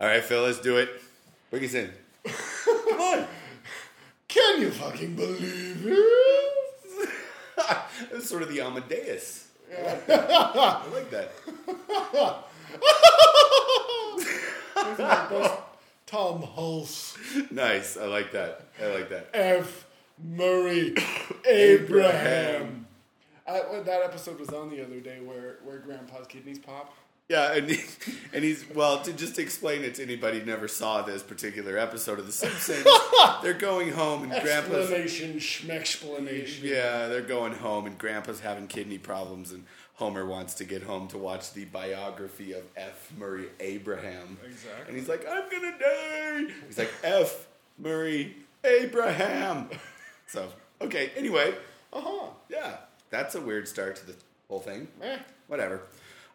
All right, Phil, let's do it. Bring us in. Come on. Can you fucking believe it? That's sort of the Amadeus. I like that. That's my best Tom Hulce. Nice. I like that. I like that. F. Murray Abraham. I, that episode was on the other day where, where Grandpa's kidneys pop. Yeah, and he, and he's well to just explain it to anybody who never saw this particular episode of The Simpsons. they're going home and Grandpa's Explanation, schmexplanation. yeah, they're going home and Grandpa's having kidney problems and Homer wants to get home to watch the biography of F. Murray Abraham. Exactly. And he's like, I'm gonna die. He's like, F. Murray Abraham. So okay. Anyway, Uh huh. yeah, that's a weird start to the whole thing. Eh. Whatever.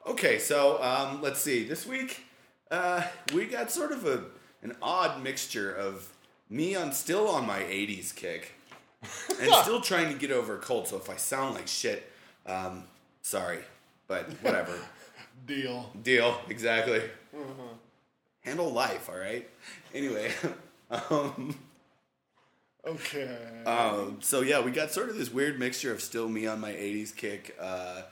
Okay, so um, let's see. This week, uh, we got sort of a an odd mixture of me on still on my '80s kick, and still trying to get over a cold. So if I sound like shit, um, sorry, but whatever. Deal. Deal exactly. Handle life, all right. Anyway, um, Okay. Um, so yeah, we got sort of this weird mixture of still me on my '80s kick. Uh,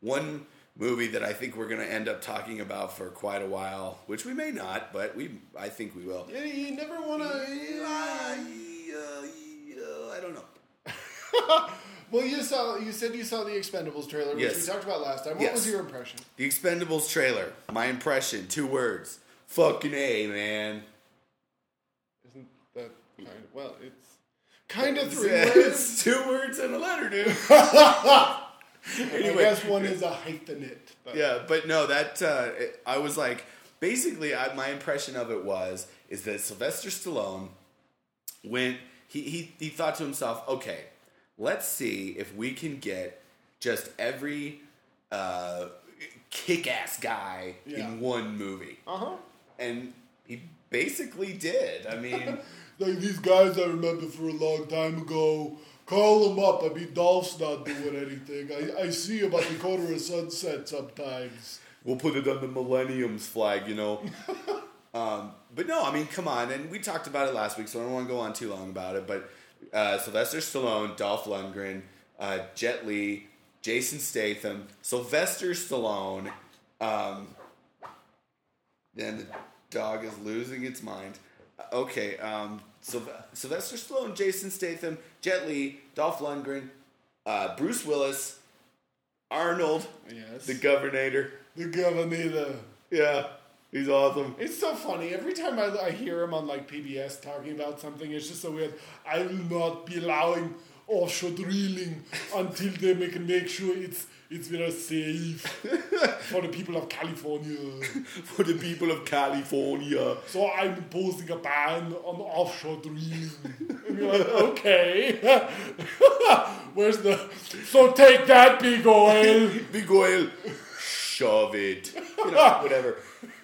one movie that I think we're going to end up talking about for quite a while, which we may not, but we I think we will. yeah, you never want Uh, to. yeah, I don't know. Well, you saw. You said you saw the Expendables trailer, which Yes. we talked about last time. What Yes. was your impression? The Expendables trailer. My impression: two words. Fucking a man. Isn't that kind of well? It's kind of three It's words. two words and a letter, dude. I anyway. guess one is a hyphenate. But Yeah, but no, that uh, it- I was like, basically, I, my impression of it was is that Sylvester Stallone went. He he he thought to himself, okay, let's see if we can get just every uh, kick-ass guy Yeah. in one movie, Uh huh. and he basically did. I mean, Like these guys I remember for a long time ago. Call them up. I mean, Dolph's not doing anything. I, I see him at the corner of Sunset sometimes. we'll put it on the Millennium's flag, you know. um, but no, I mean, come on. And we talked about it last week, so I don't want to go on too long about it. But uh, Sylvester Stallone, Dolph Lundgren, uh, Jet Li, Jason Statham, Sylvester Stallone. Um, then the dog is losing its mind. Uh, Okay, um, Sylvester Stallone, Jason Statham, Jet Li, Dolph Lundgren, uh, Bruce Willis, Arnold, Yes. the Governor. The governor. Yeah, he's awesome. It's so funny. Every time I, I hear him on like PBS talking about something, it's just so weird. I will not be allowing offshore drilling until they make make sure it's it's very safe for the people of California. For the people of California. So I'm imposing a ban on offshore drilling. And you're like, okay. Where's the so take that big oil. Big oil. Shove it. You know, whatever.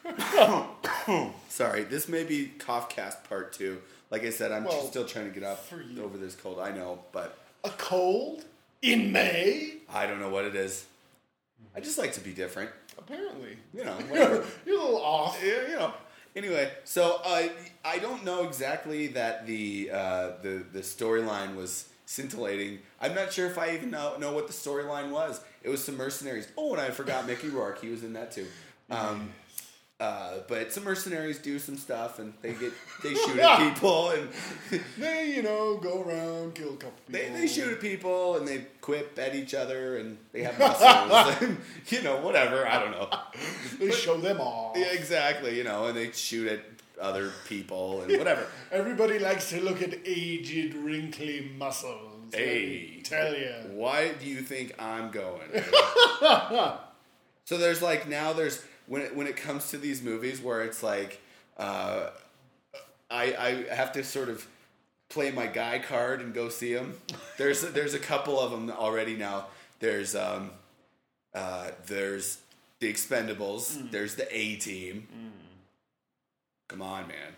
Sorry, this may be cough cast part two. Like I said, I'm Well, still trying to get up over this cold. I know, but A cold in May? I don't know what it is. I just like to be different. Apparently. You know, whatever. You're a little off. yeah, you know. Anyway, so uh, I don't know exactly that the uh, the the storyline was scintillating. I'm not sure if I even know, know what the storyline was. It was some mercenaries. Oh, and I forgot Mickey Rourke. He was in that too. Um, uh, but some mercenaries do some stuff, and they get they shoot at people, and They, you know, go around, kill a couple people. they, they shoot at people, and they quip at each other, and they have muscles, and you know whatever. I don't know. They show them off. Yeah, exactly. You know, and they shoot at other people and whatever. Everybody likes to look at aged, wrinkly muscles. Hey. tell you. Why do you think I'm going? so there's like now there's when it, when it comes to these movies where it's like uh, I I have to sort of play my guy card and go see them. There's there's a couple of them already now. There's um uh there's the Expendables. There's the A Team. Come on, man.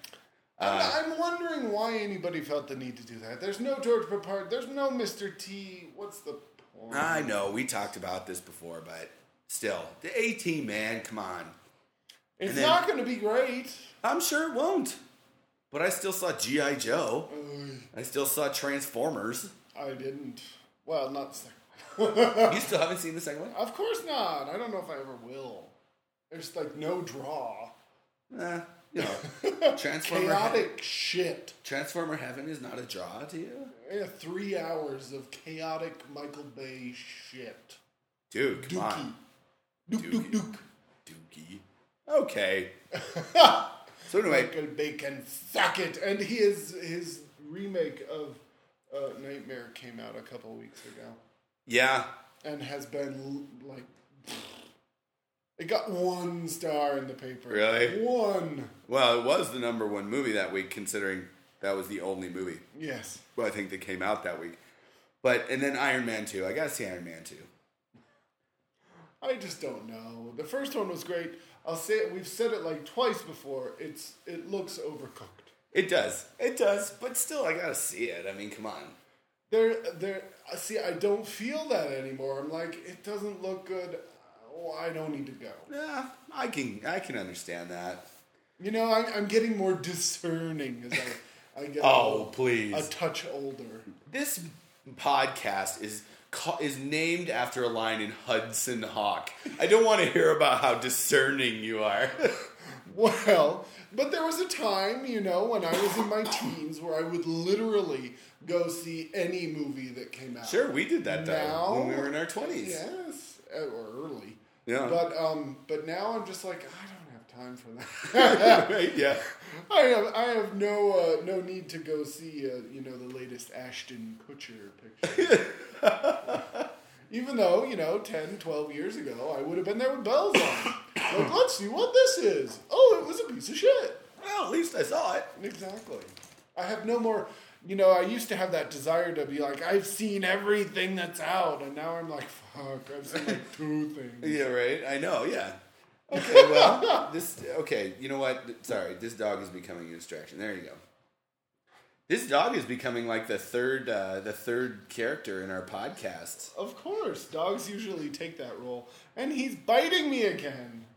Uh, I'm, I'm wondering why anybody felt the need to do that. There's no George Peppard. There's no Mr. T. What's the point? I know we talked about this before, but still, the A Team, man, come on. it's then- not going to be great. I'm sure it won't. But I still saw G.I. Joe. I still saw Transformers. I didn't. Well, not the second. You still haven't seen the second one? Of course not. I don't know if I ever will. There's like no draw. Eh, you know. Transformer Chaotic shit. Transformer Heaven is not a draw to you? Yeah, three hours of chaotic Michael Bay shit. Dude, come Dookie. on. Duke, Duke, Duke. Dookie. Okay. so anyway, Michael Bay can suck it. And he is, his remake of uh, Nightmare came out a couple weeks ago. yeah. And has been like. It got one star in the paper. Really? One. Well, it was the number one movie that week, considering that was the only movie. Yes. Well, I think that came out that week. But and then Iron Man two. I gotta see Iron Man two. I just don't know. The first one was great. I'll say it. We've said it like twice before. It's it looks overcooked. It does. It does. But still, I gotta see it. I mean, come on. There, there. See, I don't feel that anymore. I'm like, it doesn't look good. Oh, I don't need to go. Yeah, I can. I can understand that. You know, I, I'm getting more discerning as I, I get Oh, a, please. a touch older. This podcast is is named after a line in Hudson Hawk. I don't want to hear about how discerning you are. Well, but there was a time, you know, when I was in my teens where I would literally go see any movie that came out. sure, we did that though Now- when we were in our twenties. Yes, uh, or early. Yeah. But um, but now I'm just like I don't have time for that. right? Yeah. I have I have no uh, no need to go see uh, you know the latest Ashton Kutcher picture. Even though you know 10, 12 years ago I would have been there with bells on. like let's see what this is. Oh, it was a piece of shit. Well, at least I saw it. Exactly. I have no more. You know, I used to have that desire to be like, I've seen everything that's out, and now I'm like, fuck, I've seen like two things. Yeah, right. I know. Yeah. Okay. Well, this. Okay. You know what? Sorry. This dog is becoming a distraction. There you go. This dog is becoming like the third, uh, the third character in our podcast. Of course, dogs usually take that role, and he's biting me again.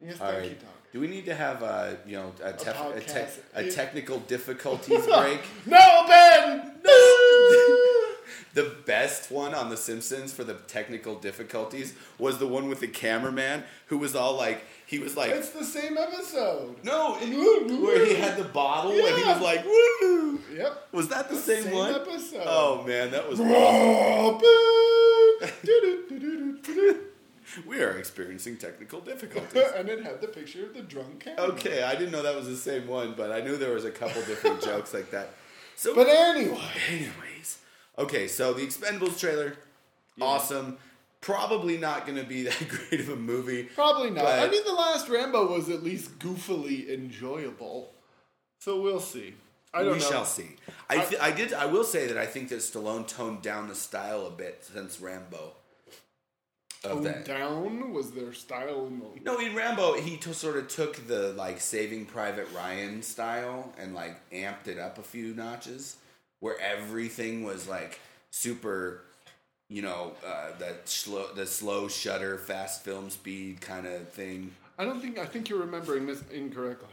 Yes, All thank right. you, dog. Do we need to have a, you know, a, tef- a, te- a technical difficulties break? No, Ben. The best one on The Simpsons for the technical difficulties was the one with the cameraman who was all like, he was like, it's the same episode. no, it- where he had the bottle and he Yeah. was like, woo. Yep. Was that the same, Same one? episode. Oh man, that was awesome. We are experiencing technical difficulties. and it had the picture of the drunk camera. Okay, I didn't know that was the same one, but I knew there was a couple different jokes like that. So, But anyway, anyways, okay, so the Expendables trailer, awesome. Probably not going to be that great of a movie. probably not. I mean, the last Rambo was at least goofily enjoyable. So we'll see. I don't we know. shall see. I, th- I did. I will say that I think that Stallone toned down the style a bit since Rambo. Of Toned that. down was their style in the No, in Rambo, he t- sort of took the like Saving Private Ryan style and like amped it up a few notches, where everything was like super, you know, uh, that slow, the slow shutter, fast film speed kind of thing I don't think I think you're remembering this incorrectly.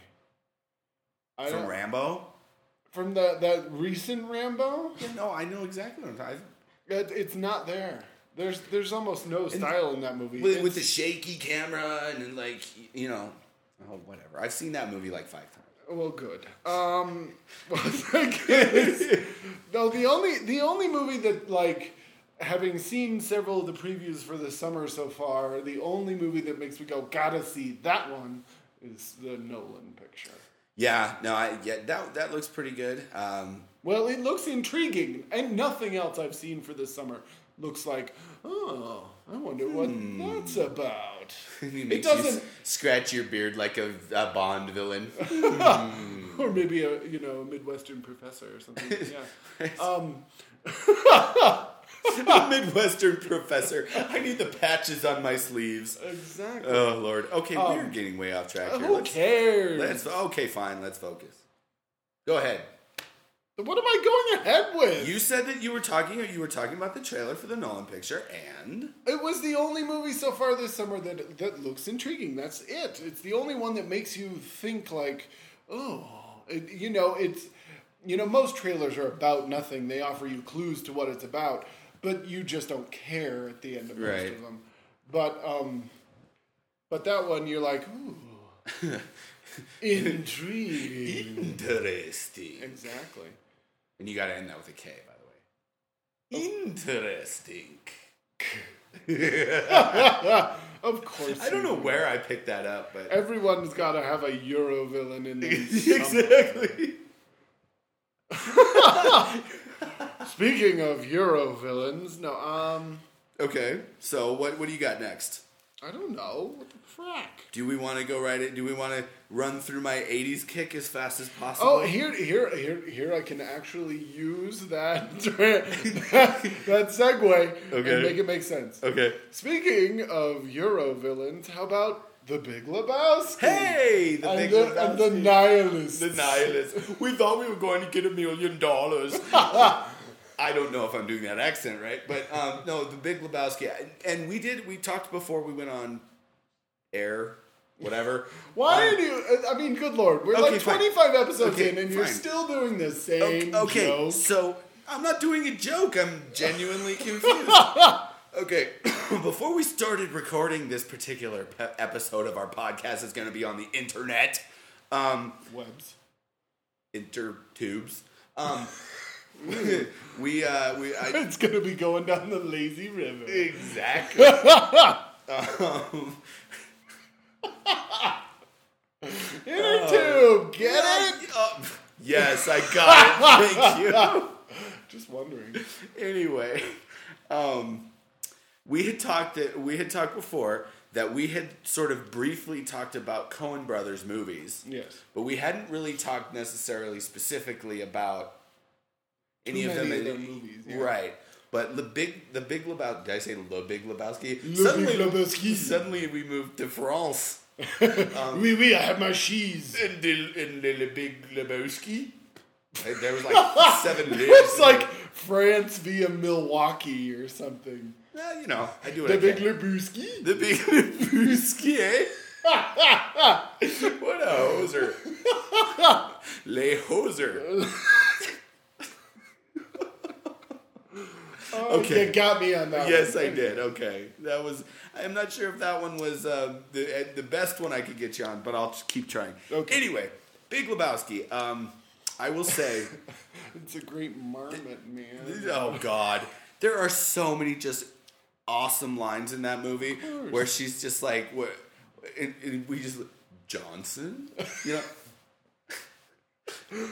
I from Rambo. from the that recent Rambo, Yeah, no, I know exactly what I'm talking. it, it's not there. There's there's almost no style in that movie. With, with the shaky camera and like you know, oh whatever. I've seen that movie like five times. Well, good. Um, I no, the only the only movie that like having seen several of the previews for the summer so far, the only movie that makes me go gotta see that one is the Nolan picture. Yeah, no, I yeah that that looks pretty good. Um, Well, it looks intriguing, and nothing else I've seen for this summer looks like. Oh, I wonder what that's about. he It doesn't, scratch your beard like a, a Bond villain. or maybe a you know a Midwestern professor or something. Yeah. Um, a Midwestern professor. I need the patches on my sleeves. exactly. Oh Lord. Okay, we're Um, getting way off track here. Who Let's, cares? let's okay, fine. Let's focus. Go ahead. What am I going ahead with? You said that you were talking you were talking about the trailer for the Nolan picture, and It was the only movie so far this summer that that looks intriguing. That's it. It's the only one that makes you think like, oh, it, you know, it's you know, most trailers are about nothing. They offer you clues to what it's about, but you just don't care at the end of most Right. of them. But um, but that one you're like, ooh, intriguing. interesting. exactly. And you got to end that with a K, by the way. Interesting. Of course. I don't know do. where I picked that up, but Everyone's got to have a Euro villain in them. exactly. Speaking of Euro villains, no, um, Okay, so what what do you got next? I don't know. What the frack? Do we want to go right? In, do we want to run through my '80s kick as fast as possible? Oh, here, here, here, here! I can actually use that that segue Okay. and make it make sense. okay. Speaking of Euro villains, how about the Big Lebowski? Hey, the and big the, and the Lebowski. nihilists. The nihilist. We thought we were going to get a million dollars. I don't know if I'm doing that accent right, but um, no, the Big Lebowski, and we did. We talked before we went on air, whatever. Why Um, are you? I mean, good lord, we're Okay, like fine. 25 episodes Okay, in, and you're still doing the same okay, joke. so I'm not doing a joke. I'm genuinely confused. okay, before we started recording this particular pe- episode of our podcast, is going to be on the internet, um, Webs. intertubes. Um, we uh, we I, It's gonna be going down the lazy river. exactly. um, Inner tube, get it? uh, yes, I got it. Thank you. Just wondering. anyway, um, we had talked that we had talked before that we had sort of briefly talked about Coen Brothers movies, Yes. but we hadn't really talked necessarily specifically about any Too of them. in- movies, yeah. right? But the big, the Big Lebowski. Did I say the Big Lebowski? Le Big Lebowski. suddenly we moved to France. oui, oui, I have my cheese. In the, in the, Le Big Lebowski. There was like seven. It's like France via Milwaukee or something. well, you know, I do what The I Big can. Lebowski. The big Lebowski, eh? what a hoser. Le hoser. Oh, Okay. You got me on that Yes, one. I did. Okay. That was, I'm not sure if that one was uh, the, uh, the best one I could get you on, but I'll just keep trying. Okay. Anyway, Big Lebowski. Um, I will say, It's a great marmot, man. oh God, there are so many just awesome lines in that movie where she's just like, what, and, and we just, Johnson? You know?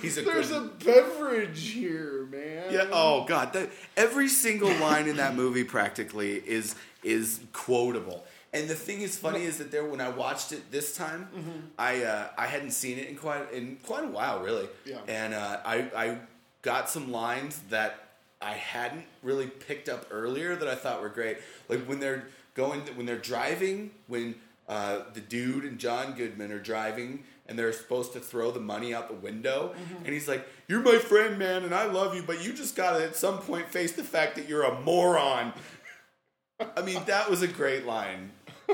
He's a There's good, a beverage here, man. Yeah. Oh God. That, every single line in that movie practically is is quotable. And the thing is funny is that there when I watched it this time, Mm-hmm. I uh, I hadn't seen it in quite in quite a while really. Yeah. And uh, I I got some lines that I hadn't really picked up earlier that I thought were great. Like when they're going when they're driving when uh, the dude and John Goodman are driving and they're supposed to throw the money out the window Mm-hmm. and he's like you're my friend man and I love you but you just got to at some point face the fact that you're a moron. I mean that was a great line.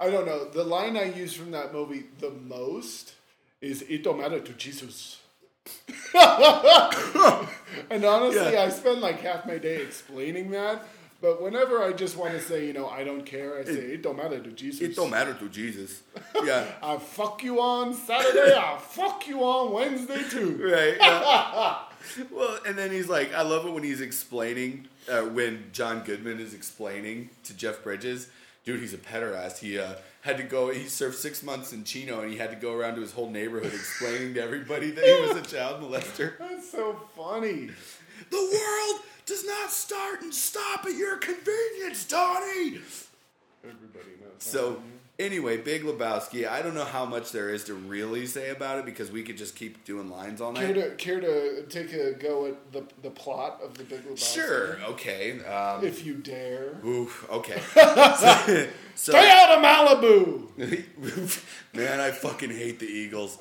I don't know. The line I use from that movie the most is "It don't matter to Jesus." and honestly, Yeah. I spend like half my day explaining that. But whenever I just want to say, you know, I don't care, I say "It don't matter to Jesus." It don't matter to Jesus. Yeah. I fuck you on Saturday. I fuck you on Wednesday too. Right. yeah. well, and then he's like, I love it when he's explaining, uh, when John Goodman is explaining to Jeff Bridges, dude, he's a pederast. He uh, had to go, he served six months in Chino, and he had to go around to his whole neighborhood explaining to everybody that he was a child molester. That's so funny. The world does not start and stop at your convenience, Donnie. Everybody knows. So anyway, Big Lebowski. I don't know how much there is to really say about it because we could just keep doing lines all night. Care night. to care to take a go at the the plot of the Big Lebowski? Sure. Okay. Um, If you dare. oof, okay. so, so- Stay out of Malibu. man, I fucking hate the Eagles.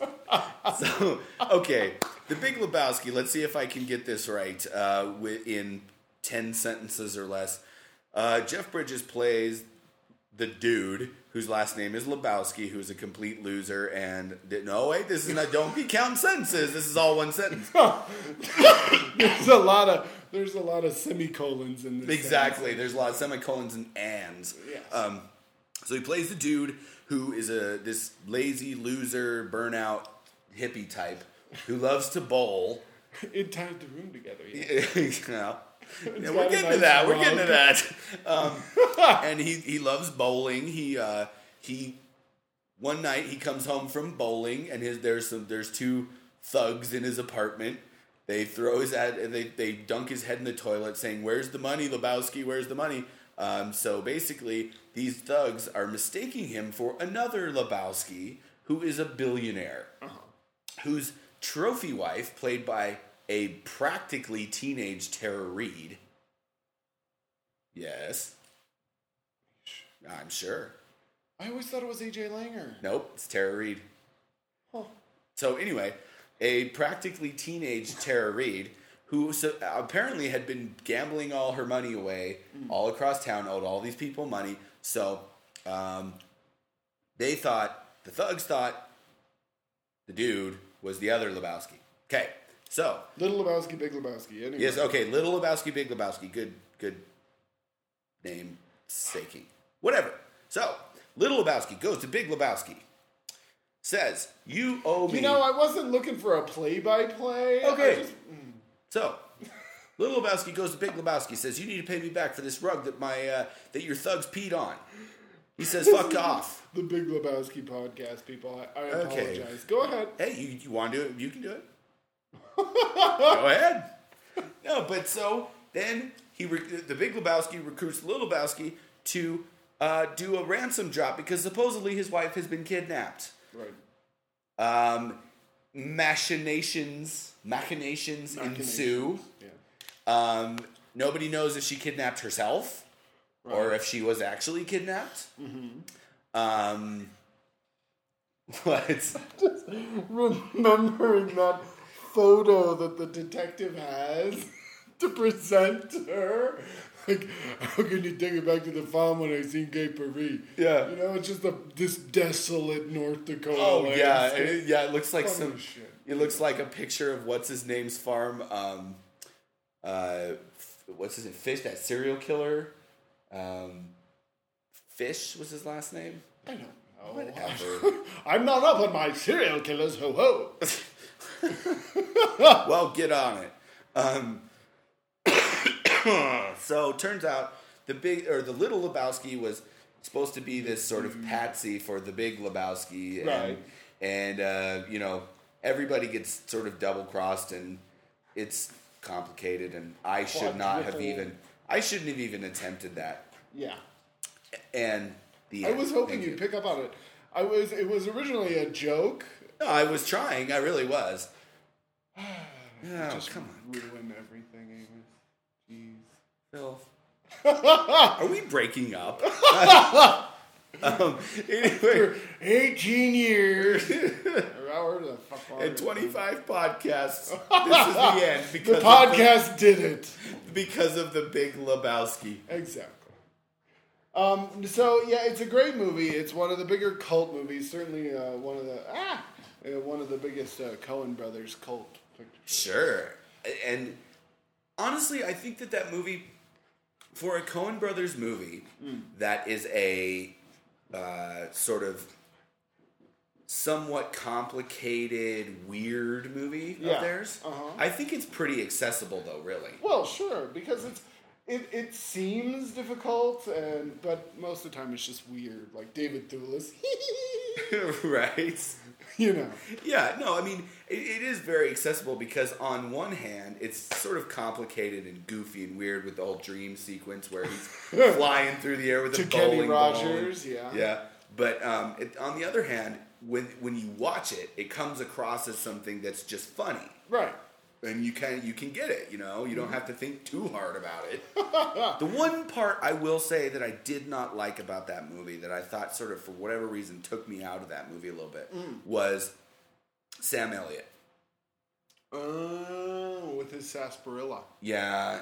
So okay, The Big Lebowski. Let's see if I can get this right uh, in ten sentences or less. Uh, Jeff Bridges plays the dude whose last name is Lebowski, who's a complete loser. And no, wait, this is not. Don't be counting sentences. This is all one sentence. There's a lot of there's a lot of semicolons in this. Exactly. There's a lot of semicolons and ands. Yes. Um, so he plays the dude who is a this lazy loser, burnout hippie type who loves to bowl. It tied the room together. Yeah. yeah. Yeah, we're getting to nice that. We're getting to that. Um, and he he loves bowling. He uh, he one night he comes home from bowling and his there's some there's two thugs in his apartment. They throw his head they they dunk his head in the toilet saying, "Where's the money, Lebowski? Where's the money?" Um, so basically, these thugs are mistaking him for another Lebowski who is a billionaire, whose trophy wife, played by a practically teenage Tara Reid. Yes, I'm sure. I always thought it was AJ Langer. Nope, it's Tara Reid. Huh. So anyway, a practically teenage Tara Reid who so, apparently had been gambling all her money away all across town, owed all these people money. So um, they thought the thugs thought the dude was the other Lebowski. Okay, so Little Lebowski, Big Lebowski. Anyway. yes, okay, Little Lebowski, Big Lebowski, good, good name staking, whatever. So Little Lebowski goes to Big Lebowski. Says, you owe me. You know, I wasn't looking for a play-by-play. Okay. Just- So, Little Lebowski goes to Big Lebowski. Says, "You need to pay me back for this rug that my uh, that your thugs peed on." He says, "Fuck off." the Big Lebowski podcast, people. I, I Okay. apologize. Go ahead. Hey, you, you want to do it? You can do it. Go ahead. No, but so then he the Big Lebowski recruits Little Lebowski to uh, do a ransom drop because supposedly his wife has been kidnapped. Right. Um, machinations, machinations, ensue. Yeah. Um, nobody knows if she kidnapped herself or if she was actually kidnapped. Um, what? Remembering that photo that the detective has to present her. Like, how can you take it back to the farm when I seen Gay Paris? Yeah. You know, it's just a, this desolate North Dakota. Oh yeah, it, yeah. It looks like some. shit. It looks like a picture of what's his name's farm. Um, uh, f- what's his name? Fish, that serial killer. Um, Fish was his last name. I don't know. Whatever. I'm not up on my serial killers, ho ho. well, get on it. Um, so turns out the big or the little Lebowski was supposed to be this sort of patsy for the big Lebowski, and, Right. And uh, you know everybody gets sort of double crossed, and it's complicated. And I should not have even I shouldn't have even attempted that. Yeah. And the I was hoping you'd pick up on it. I was. It was originally a joke. No, I was trying. I really was. Oh, Just come on, ruin everything, Amos. Jeez. Phil. Are we breaking up? um, anyway, 18 years. or however the fuck and it- 25 podcasts. This is the end Because The podcast did it. because of the Big Lebowski. Exactly. Um, so yeah, it's a great movie. It's one of the bigger cult movies. Certainly uh, one of the ah, uh, one of the biggest uh, Coen brothers cult pictures. Sure, and honestly, I think that that movie, for a Coen Brothers movie, that is a uh, sort of somewhat complicated, weird movie Yeah. of theirs. Uh-huh. I think it's pretty accessible, though. Really. Well, sure, because it's it, it seems difficult, and but most of the time it's just weird. Like David Thewlis, right. you know. Yeah, no, I mean, it, it is very accessible because, on one hand, it's sort of complicated and goofy and weird with the whole dream sequence where he's flying through the air with To a Kenny bowling ball. Rogers, yeah. Yeah, but um, it, on the other hand, when when you watch it, it comes across as something that's just funny, Right. and you can you can get it. You know, you don't Mm-hmm. have to think too hard about it. the one part I will say that I did not like about that movie, that I thought sort of for whatever reason took me out of that movie a little bit, Mm. was Sam Elliott. Oh, with his sarsaparilla. Yeah,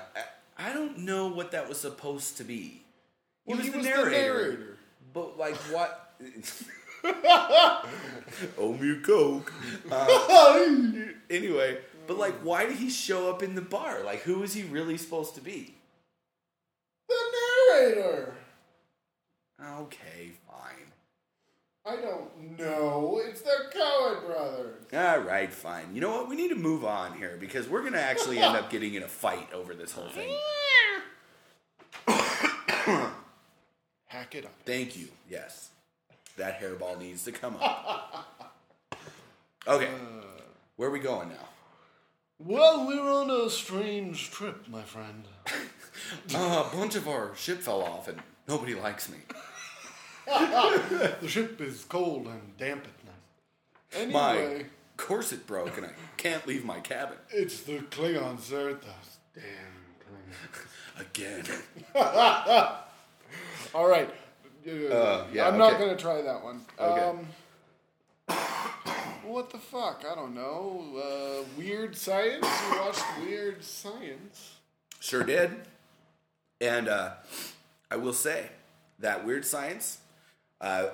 I, I don't know what that was supposed to be. He Well, was, he the, was the narrator, narrator. but like what? Owe me a coke. Uh, anyway, but like, why did he show up in the bar? Like, who is he really supposed to be? The narrator. Okay, fine. I don't know. It's the Coen brothers. All right, fine. You know what? We need to move on here because we're gonna actually end up getting in a fight over this whole thing. Hack it up. Thank you. Yes, that hairball needs to come up. Okay, where are we going now? Well, we're on a strange trip, my friend. Uh, a bunch of our ship fell off and nobody likes me. The ship is cold and damp at night. My corset broke and I can't leave my cabin it's the Klingons. They're those damn Klingons. again. All right. Uh, yeah, I'm not okay. to try that one. Okay. Um, what the fuck? I don't know. Uh, weird Science? You watched Weird Science? Sure did. And uh, I will say that Weird Science, uh,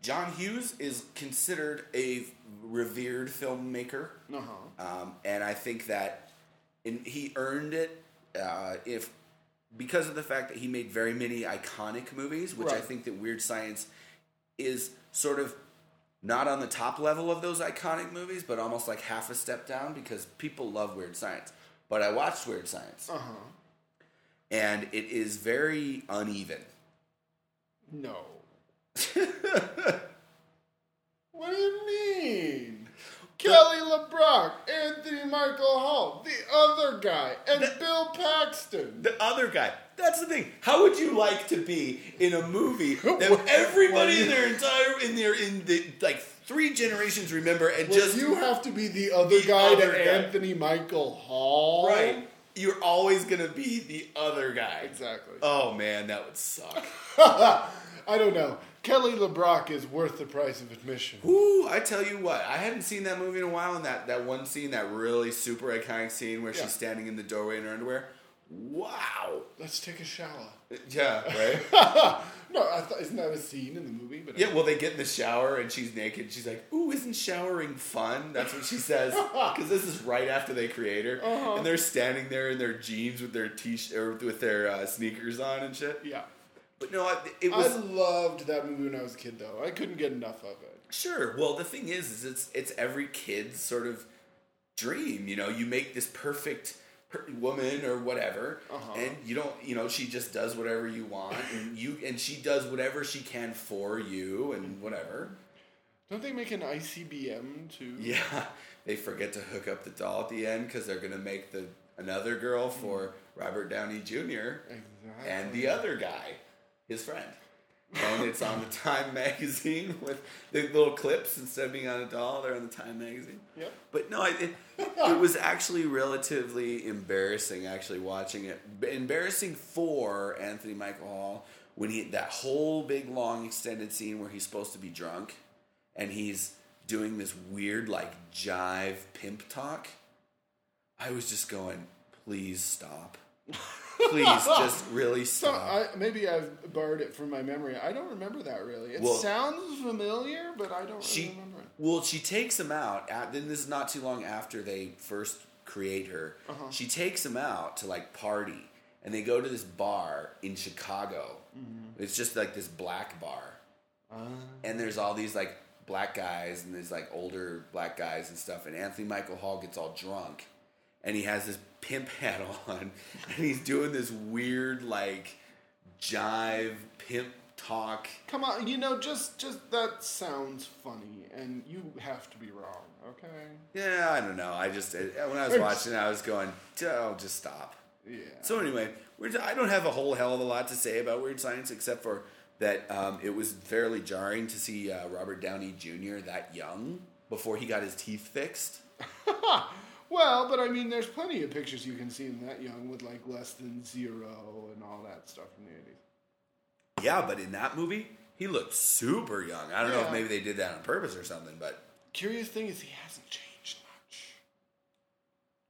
John Hughes is considered a revered filmmaker. Uh-huh. Um, and I think that in, he earned it uh, if because of the fact that he made very many iconic movies, which I think that Weird Science is sort of not on the top level of those iconic movies, but almost like half a step down because people love Weird Science. But I watched Weird Science, Uh-huh. and it is very uneven. No. what do you mean? Kelly LeBrock, Anthony Michael Hall, the other guy, and Bill Paxton. The other guy. That's the thing. How would you like to be in a movie that everybody in their entire in their in the like three generations remember and Well, just you have to be the other The guy other to guy. Anthony Michael Hall. right? You're always gonna be the other guy. Exactly. Oh man, that would suck. I don't know. Kelly LeBrock is worth the price of admission. Ooh, I tell you what, I hadn't seen that movie in a while, and that, that one scene, that really super iconic scene where Yeah. she's standing in the doorway in her underwear. Wow. Let's take a shower. Yeah, right? No, I thought isn't that a scene in the movie? But Yeah, well, they get in the shower and she's naked. She's like, "Ooh, isn't showering fun?" That's what she says because this is right after they create her, Uh-huh. and they're standing there in their jeans with their t or with their uh, sneakers on and shit. yeah. But no, I- it was I loved that movie when I was a kid, though. I couldn't get enough of it. sure. Well, the thing is, is it's it's every kid's sort of dream. You know, you make this perfect per- woman or whatever, Uh-huh. and you don't. You know, she just does whatever you want, and you and she does whatever she can for you, and whatever. Don't they make an ICBM too? Yeah, they forget to hook up the doll at the end because they're gonna make the another girl for Robert Downey Jr. Exactly. and the other guy, his friend. And it's on the Time magazine with the little clips instead of being on a doll. They're on the Time magazine. Yep. But no, it, it was actually relatively embarrassing. Actually, watching it, embarrassing for Anthony Michael Hall when he that whole big long extended scene where he's supposed to be drunk, and he's doing this weird like jive pimp talk. I was just going, please stop. Please just really So stop. I, maybe I've borrowed it from my memory. I don't remember that really. It Well- sounds familiar, but I don't she really remember it. well she takes him out at, then this is not too long after they first create her Uh-huh. she takes him out to like party and they go to this bar in chicago Mm-hmm. it's just like this black bar Uh, and there's all these like black guys and there's like older black guys and stuff and anthony michael hall gets all drunk and he has this pimp hat on and he's doing this weird like jive pimp talk Come on, you know, just just that sounds funny, and you have to be wrong, okay? Yeah, I don't know. I just uh, when I was watching, I was going, "Oh, just stop." Yeah. So anyway, we're, I don't have a whole hell of a lot to say about Weird Science except for that um, it was fairly jarring to see uh, Robert Downey Jr. that young before he got his teeth fixed. well, but I mean, there's plenty of pictures you can see him that young with like less than zero and all that stuff from the 80s. Yeah, but in that movie, he looked super young. I don't know if maybe they did that on purpose or something, but Curious thing is, he hasn't changed much.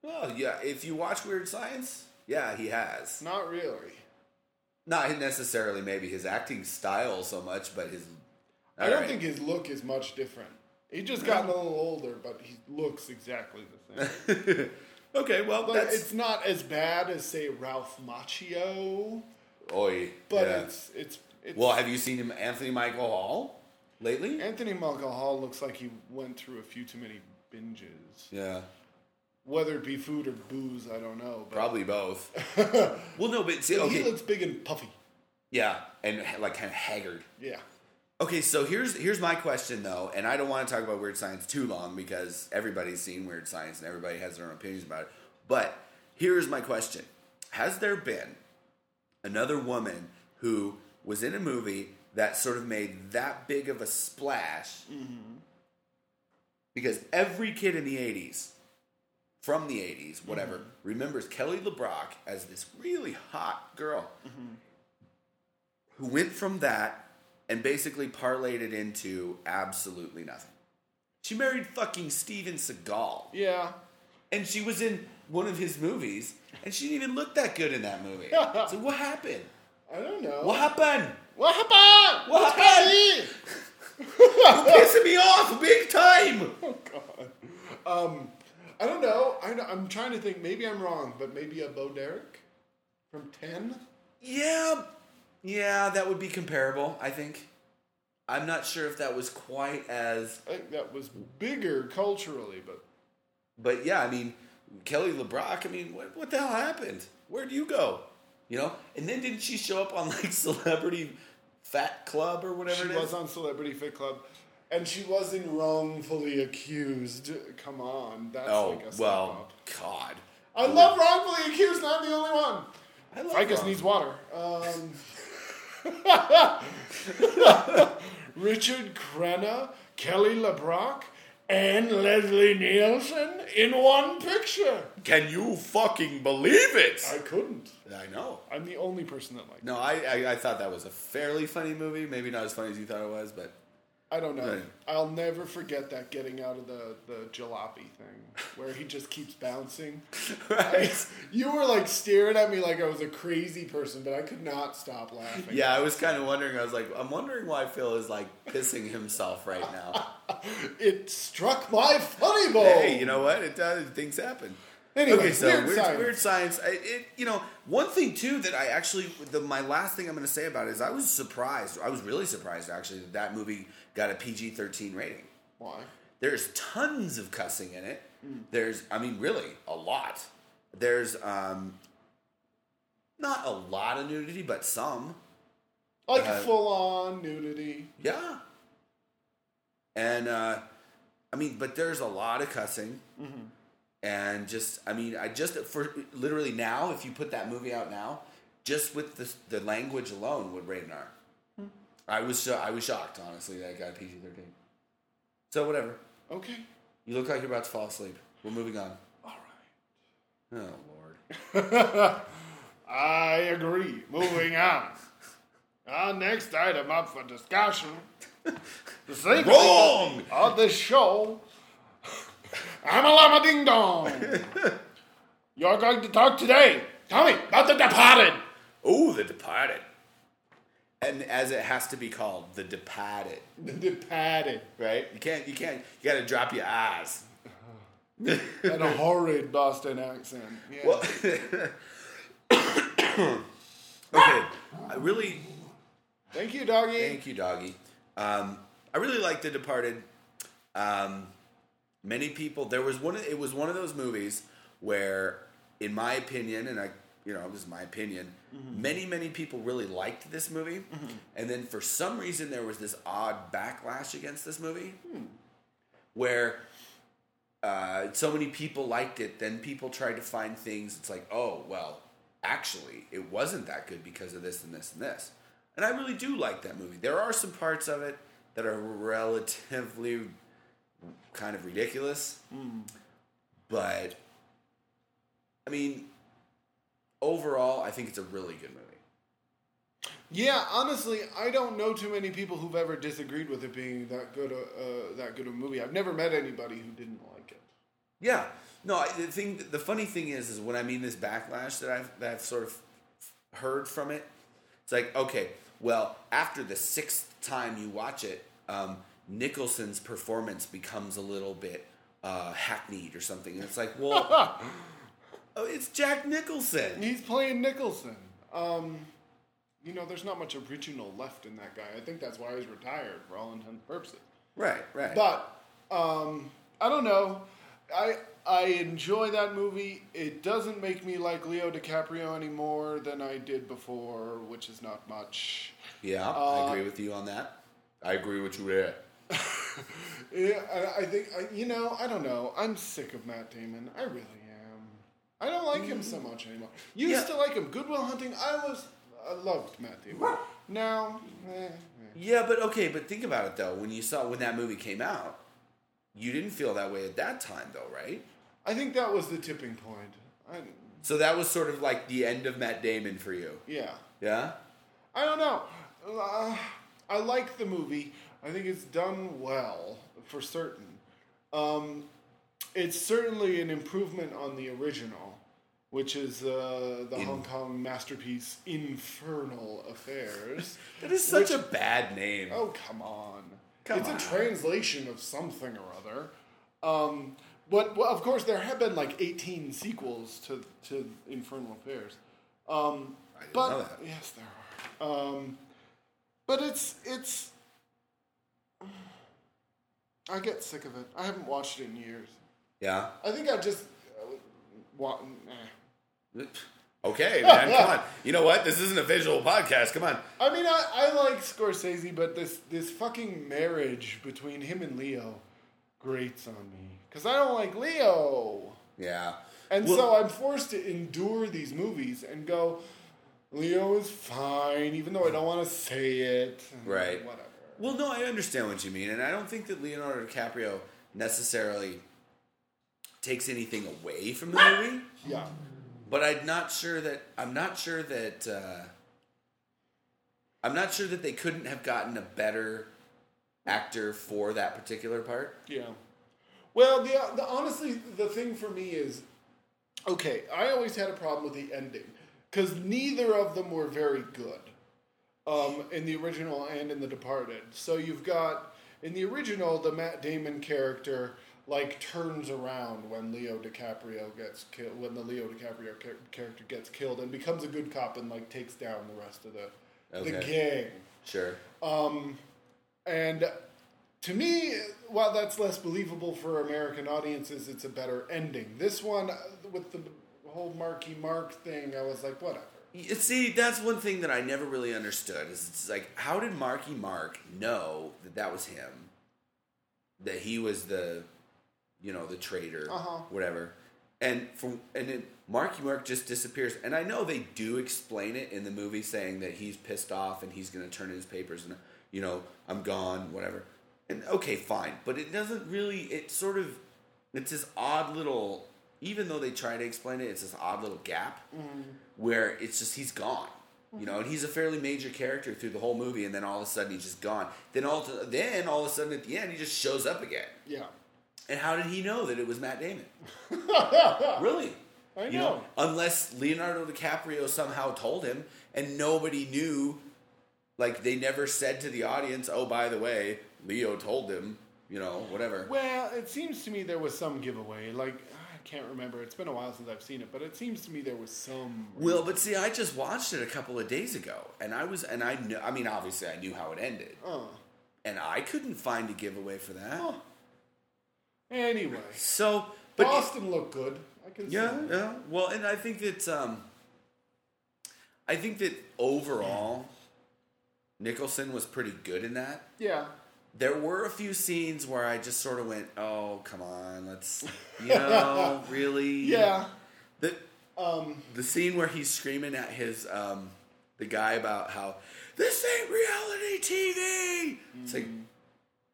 Well, yeah. If you watch Weird Science, yeah, he has. Not really. Not necessarily maybe his acting style so much, but his. I don't Alright. think his look is much different. He just gotten a little older, but he looks exactly the same. okay, well, that's. it's not as bad as say Ralph Macchio, Oi. but yeah. it's it's it's. Well, have you seen him, Anthony Michael Hall, lately? Anthony Michael Hall looks like he went through a few too many binges. Yeah, Whether it be food or booze, I don't know. But probably both. well, no, but see, He looks big and puffy. yeah, and like kind of haggard. Yeah. Okay, so here's here's my question though, and I don't want to talk about weird science too long because everybody's seen weird science and everybody has their own opinions about it. But here's my question: Has there been another woman who was in a movie that sort of made that big of a splash? Mm-hmm. Because every kid in the '80s, from the '80s, whatever, mm-hmm. remembers Kelly LeBrock as this really hot girl. Mm-hmm. Who went from that and basically parlayed it into absolutely nothing. She married fucking Steven Seagal. Yeah. And she was in one of his movies, and she didn't even look that good in that movie. so what happened? I don't know. What happened? What happened? What happened? You're pissing me off big time. Oh God. Um, I don't know. I'm trying to think. Maybe I'm wrong, but maybe a Bo Derek from Ten. Yeah, yeah, that would be comparable, I think. I'm not sure if that was quite as I think that was bigger culturally, but But yeah, I mean, Kelly LeBrock, I mean, what, what the hell happened? Where'd you go? You know? And then didn't she show up on like Celebrity Fat Club or whatever she it is? was on Celebrity Fit Club, and she wasn't wrongfully accused. Come on, that's oh, like a step well, up. God. I love wrongfully accused. Not the only one. I love Ficus needs water. Um, Richard Crenna, Kelly LeBrock, and Leslie Nielsen in one picture. Can you fucking believe it? I couldn't. I, know. I'm the only person that liked it. No, I, I I thought that was a fairly funny movie. Maybe not as funny as you thought it was, but I don't know. Right. I'll never forget that getting out of the, the jalopy thing where he just keeps bouncing. right. You were like staring at me like I was a crazy person, but I could not stop laughing. Yeah, I was kind of wondering. I was like, I'm wondering why Phil is like pissing himself right now. It struck my funny bone. Hey, you know what? It does. Things happen. Anyway, okay, so weird weird, science. weird science. I, it, you know, one thing too that I actually, the, my last thing I'm going to say about it is I was surprised. I was really surprised actually that that movie got a PG-13 rating. Why? There's tons of cussing in it. Hmm. There's, I mean, really a lot. There's um, not a lot of nudity, but some. Like Uh, full on nudity. Yeah. And uh, I mean, but there's a lot of cussing. Mm-hmm. And just, I mean, I just for literally now, if you put that movie out now, just with the the language alone, would rate an R. I was so, I was shocked, honestly, that got PG thirteen. So whatever. Okay. You look like you're about to fall asleep. We're moving on. All right. Oh lord. I agree. Moving on. Our next item up for discussion. The segment Wrong! of the show. I'm a llama ding dong. You're going to talk today. Tell me about the departed. Oh, The Departed. And as it has to be called, The Departed. The departed. Right? You can't. You can't. You got to drop your eyes. And a horrid Boston accent. Yeah. Well, okay. I really Thank you, doggy. thank you, doggy. Um, I really like The Departed. Um, many people. There was one. It was one of those movies where, in my opinion, and I, you know, this is my opinion. Mm-hmm. Many, many people really liked this movie, mm-hmm. and then for some reason there was this odd backlash against this movie, hmm. where uh, so many people liked it, then people tried to find things. It's like, oh, well, actually, it wasn't that good because of this and this and this. And I really do like that movie. There are some parts of it that are relatively kind of ridiculous, hmm. but I mean, overall, I think it's a really good movie. Yeah, honestly, I don't know too many people who've ever disagreed with it being that good a uh, that good a movie. I've never met anybody who didn't like it. Yeah. No, I- the thing, the funny thing is, is when I mean this backlash that I've that I've sort of heard from it, it's like okay, well, after the sixth time you watch it, um, Nicholson's performance becomes a little bit uh, hackneyed or something, and it's like, well, oh, it's Jack Nicholson. He's playing Nicholson. Um, you know, there's not much original left in that guy. I think that's why he's retired for all intents and purposes. Right, right. But um, I don't know. I I enjoy that movie. It doesn't make me like Leo DiCaprio any more than I did before, which is not much. yeah, uh, I agree with you on that. I agree with you there. Yeah, I, I think I, you know. I don't know. I'm sick of Matt Damon. I really. I don't like him so much anymore. Used Yeah. to like him. Goodwill Hunting. I was. I loved Matt Damon. Now, eh, eh. Yeah, but okay, but think about it though. When you saw when that movie came out, you didn't feel that way at that time, though, right? I think that was the tipping point. I, So that was sort of like the end of Matt Damon for you. yeah. Yeah. I don't know. Uh, I like the movie. I think it's done well for certain. Um, it's certainly an improvement on the original, which is uh, the In- Hong Kong masterpiece Infernal Affairs. That is such a bad name. oh come on! Come it's on. a translation of something or other. Um, but well, of course, there have been like eighteen sequels to to Infernal Affairs. Um, I didn't but know that. yes, there are. Um, but it's it's. I get sick of it. I haven't watched it in years. Yeah. I think I just. Uh, wa- eh. Okay, man. come on. You know what? This isn't a visual podcast. Come on. I mean, I, I like Scorsese, but this this fucking marriage between him and Leo grates on me because I don't like Leo, Yeah. and Well- so I'm forced to endure these movies and go. Leo is fine, even though I don't want to say it. Right. Whatever. Well, no, I understand what you mean, and I don't think that Leonardo DiCaprio necessarily takes anything away from the ah! movie. Yeah. But I'm not sure that I'm not sure that uh, I'm not sure that they couldn't have gotten a better actor for that particular part. Yeah. Well, the, the honestly, the thing for me is, okay, I always had a problem with the ending because neither of them were very good um, in the original and in The Departed. So you've got in the original the Matt Damon character like turns around when Leo DiCaprio gets killed when the Leo DiCaprio char- character gets killed and becomes a good cop and like takes down the rest of the the gang. Sure. Um, And to me, while that's less believable for American audiences, it's a better ending. This one, uh, with the whole Marky Mark thing, I was like, whatever. See, that's one thing that I never really understood. Is it's like, how did Marky Mark know that that was him? That he was the, you know, the traitor, Uh-huh. whatever. And from and then Marky Mark just disappears. And I know they do explain it in the movie, saying that he's pissed off and he's going to turn in his papers and you know I'm gone, whatever. And okay, fine, but it doesn't really. It sort of, it's this odd little. Even though they try to explain it, it's this odd little gap where it's just he's gone. You know, and he's a fairly major character through the whole movie, and then all of a sudden he's just gone. Then all then all of a sudden at the end he just shows up again. Yeah. And how did he know that it was Matt Damon? really? I You know. unless Leonardo DiCaprio somehow told him, and nobody knew. Like they never said to the audience, "Oh, by the way, Leo told him." You know, whatever. Well, it seems to me there was some giveaway. Like, I can't remember. It's been a while since I've seen it, but it seems to me there was some. Well, but see, I just watched it a couple of days ago, and I was, and I knew. I mean, obviously, I knew how it ended, Oh. and I couldn't find a giveaway for that. Huh. Anyway. So, but Boston looked good. I can yeah, see yeah. Well, and I think that, um, I think that overall, Nicholson was pretty good in that. Yeah. There were a few scenes where I just sort of went, "Oh, come on, let's," you know, really. Yeah. The Um, the scene where he's screaming at his um the guy about how this ain't reality TV. It's like,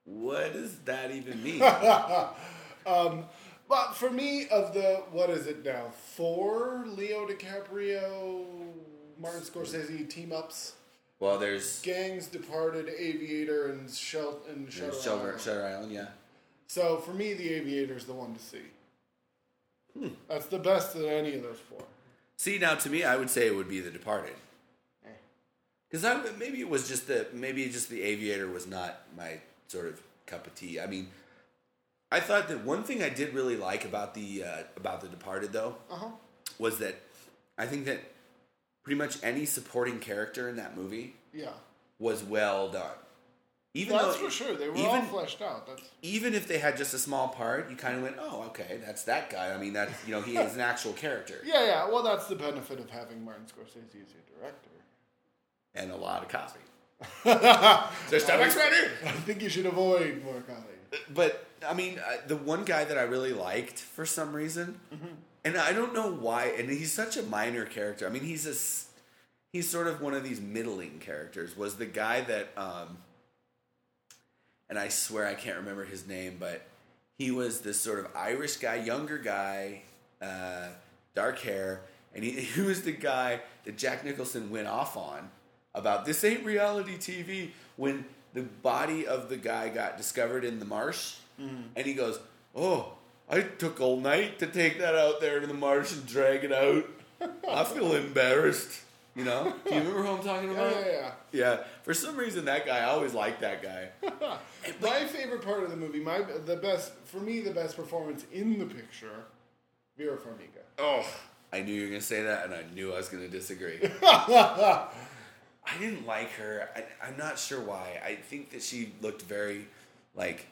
what does that even mean? but for me, of the what is it now? Four Leo DiCaprio, Martin Scorsese team ups. well, there's Gangs, Departed, Aviator, and Shel- and Shutter there's Shutter, Island. Shutter Island, yeah. So for me, the Aviator is the one to see. That's the best of any of those four. See, now to me, I would say it would be The Departed. Eh. Because I maybe it was just the maybe just the Aviator was not my sort of cup of tea. I mean, I thought that one thing I did really like about the uh, about the Departed though Uh huh. was that I think that pretty much any supporting character in that movie Yeah. was well done. Even That's though for sure. They were even, all fleshed out. That's even if they had just a small part, you kind of went, "Oh, okay, that's that guy." I mean, that you know, he is an actual character yeah, yeah. Well, that's the benefit of having Martin Scorsese as your director. and a lot of coffee. I Is there Starbucks right here? think you should avoid more coffee. But I mean, the one guy that I really liked for some reason, and I don't know why, and he's such a minor character. I mean, he's a he's sort of one of these middling characters. Was the guy that, um, and I swear I can't remember his name, but he was this sort of Irish guy, younger guy, uh, dark hair, and he, he was the guy that Jack Nicholson went off on about this ain't reality TV when the body of the guy got discovered in the marsh, mm-hmm. and he goes, "Oh, I took all night to take that out there in the marsh and drag it out. I feel embarrassed." You know? Do you remember who I'm talking Yeah, about? yeah, yeah. Yeah. For some reason, that guy I always liked that guy. My favorite part of the movie, my the best for me, the best performance in the picture, Vera Farmiga. Oh, I knew you were gonna say that, and I knew I was gonna disagree. I didn't like her. I, I'm not sure why. I think that she looked very like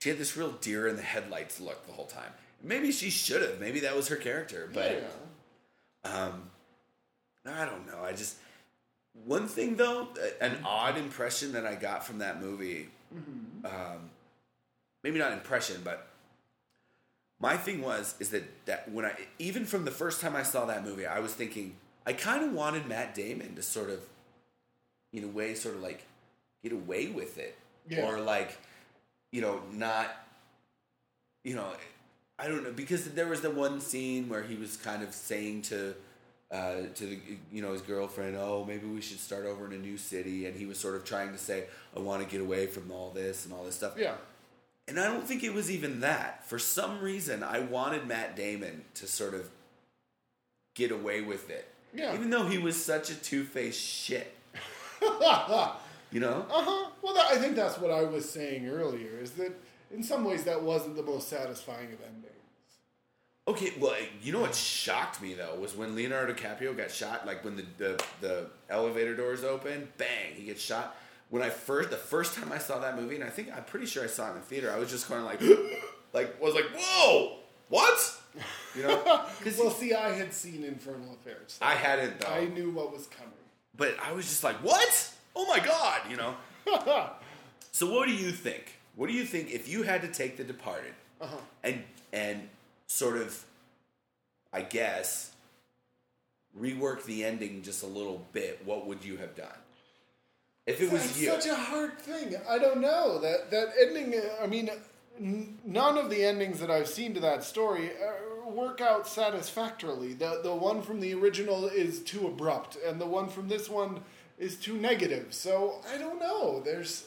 she had this real deer in the headlights look the whole time. Maybe she should have. Maybe that was her character, but yeah. um, I don't know. I just one thing though, an odd impression that I got from that movie. Um, maybe not impression, but my thing was is that that when I even from the first time I saw that movie, I was thinking I kind of wanted Matt Damon to sort of, in a way, sort of like get away with it, Yeah. or like, you know, not, you know, I don't know because there was the one scene where he was kind of saying to. Uh, to the, you know his girlfriend, oh maybe we should start over in a new city, and he was sort of trying to say, I want to get away from all this and all this stuff. Yeah. And I don't think it was even that. For some reason, I wanted Matt Damon to sort of get away with it. Yeah. Even though he was such a two faced shit. you know? Uh huh. Well, that, I think that's what I was saying earlier. Is that in some ways that wasn't the most satisfying of endings. Okay, well, you know what shocked me though was when Leonardo DiCaprio got shot. Like when the the, the elevator doors open, bang, he gets shot. When I first the first time I saw that movie, and I think I'm pretty sure I saw it in the theater, I was just kind of like, like was like, whoa, what? You know? Well, see, I had seen Infernal Affairs. I hadn't though. I knew what was coming. but I was just like, what? Oh my god, you know. so what do you think? What do you think if you had to take The Departed Uh-huh. and and sort of, I guess, rework the ending just a little bit? What would you have done if it was That's you? such a hard thing. I don't know that that ending. I mean, n- none of the endings that I've seen to that story uh, work out satisfactorily. The the one from the original is too abrupt, and the one from this one is too negative. So I don't know. There's.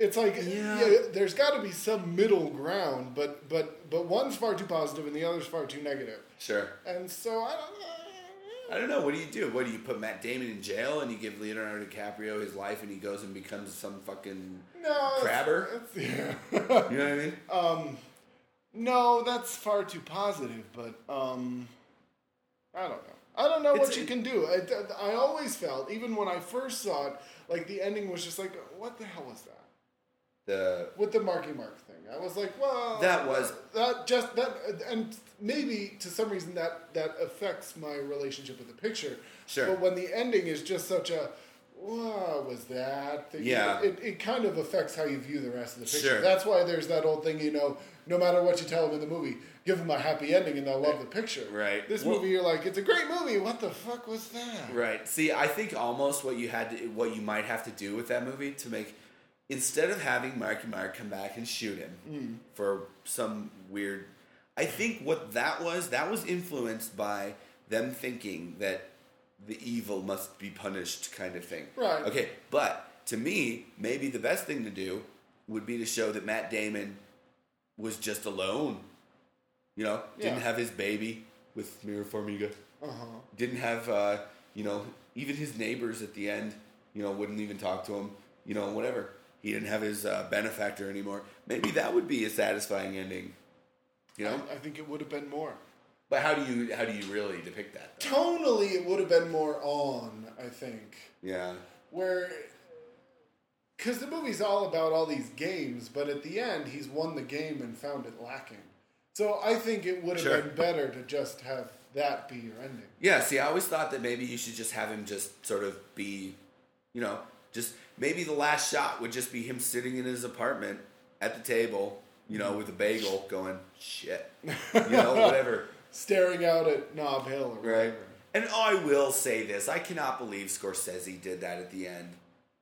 It's like Yeah. yeah, there's got to be some middle ground, but but but one's far too positive and the other's far too negative, sure. and so I don't know. I don't know. What do you do? What do you put Matt Damon in jail and you give Leonardo DiCaprio his life and he goes and becomes some fucking No, it's- Crabber? it's- yeah. you know what I mean? Um, no, that's far too positive. But um, I don't know. I don't know what It's- you can do. I, I always felt, even when I first saw it, like the ending was just like, what the hell was that? The With the Marky Mark thing, I was like, well, That was- that just that, and maybe to some reason that that affects my relationship with the picture. Sure. But when the ending is just such a what was that? thing, Yeah. It, it kind of affects how you view the rest of the picture. Sure. That's why there's that old thing, you know, no matter what you tell them in the movie, give them a happy ending and they'll love the picture. Right. This Well- movie, you're like, it's a great movie. What the fuck was that? Right. See, I think almost what you had to, what you might have to do with that movie to make, instead of having Marky Mark come back and shoot him for some weird, I think what that was, that was influenced by them thinking that the evil must be punished kind of thing. Right. Okay. But to me, maybe the best thing to do would be to show that Matt Damon was just alone You know, didn't have his baby with Vera Farmiga. Uh huh. Didn't have, uh, you know, even his neighbors at the end. You know, wouldn't even talk to him. You know, whatever. He didn't have his uh, benefactor anymore. Maybe that would be a satisfying ending. You know, I, I think it would have been more. but how do you how do you really depict that? Though? Tonally, it would have been more on. I think Yeah, where because the movie's all about all these games, but at the end, he's won the game and found it lacking. So I think it would have Sure. been better to just have that be your ending. yeah. See, I always thought that maybe you should just have him just sort of be, you know, just maybe the last shot would just be him sitting in his apartment at the table, you know, with a bagel, going shit, you know, whatever. Staring out at Knob Hill Right. And I will say this: I cannot believe Scorsese did that at the end,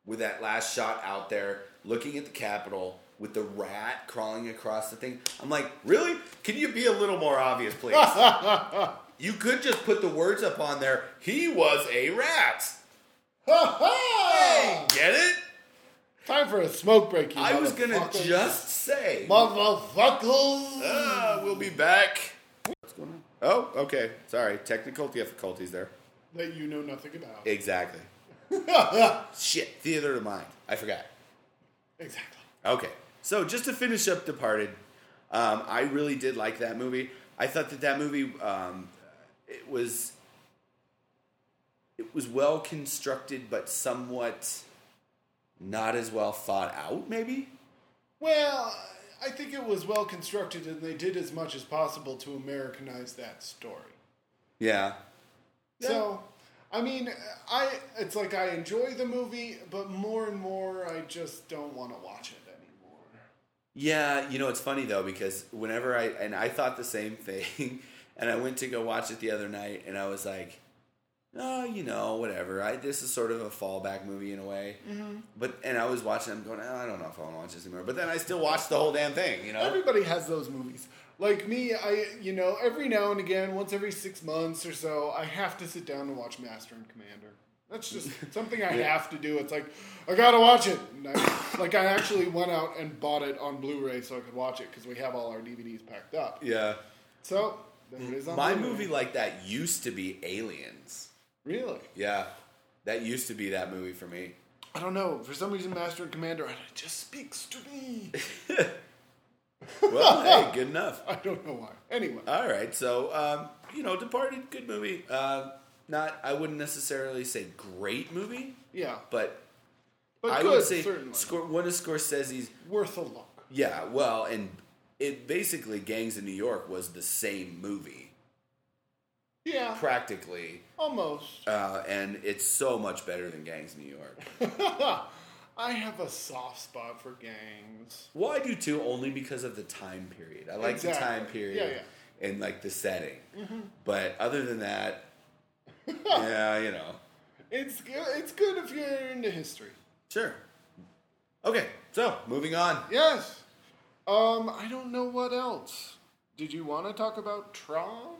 with that last shot out there, looking at the Capitol with the rat crawling across the thing. I'm like, really? Can you be a little more obvious, please? you could just put the words up on there. He was a rat. Ha ha! Get it? Time for a smoke break. You I was gonna just say. motherfuckers. Ah, we'll be back. What's going on? Oh, okay. Sorry, technical difficulties there. that you know nothing about. Exactly. Shit, theater of mind. I forgot. exactly. Okay, so just to finish up Departed, um, I really did like that movie. I thought that that movie um, it was it was well constructed, but somewhat not as well thought out. Maybe. Well, I think it was well constructed, and they did as much as possible to Americanize that story. Yeah. So, I mean, I it's like I enjoy the movie, but more and more I just don't want to watch it anymore. Yeah, you know it's funny though because whenever I and I thought the same thing, and I went to go watch it the other night, and I was like, oh, you know, whatever. I this is sort of a fallback movie in a way. Mm-hmm. But and I was watching, I'm going, oh, I don't know if I want to watch this anymore. But then I still watched the whole damn thing, you know. Everybody has those movies. Like me, I you know every now and again, once every six months or so, I have to sit down and watch Master and Commander. That's just something I have to do. It's like I gotta watch it. And I, like I actually went out and bought it on Blu-ray so I could watch it because we have all our DVDs packed up. yeah. So there it is on My Blu-ray. movie like that used to be Aliens. Really? Yeah, that used to be that movie for me. I don't know. For some reason, Master and Commander just speaks to me. Well, hey, good enough. I don't know why. Anyway, All right, so um, you know, Departed, good movie. Uh, not, I wouldn't necessarily say great movie, yeah, but but I good, would say certainly Scor- one of Scorsese's. worth a look. Yeah, well, and it basically Gangs in New York was the same movie, Yeah, practically, almost. uh, and it's so much better than Gangs New York. I have a soft spot for gangs. well, I do too, only because of the time period. I like the time period Yeah, yeah. and like the setting, but other than that, yeah, you know, It's good. It's good if you're into history. sure. Okay, so moving on. Yes. Um, I don't know what else. Did you want to talk about Tron?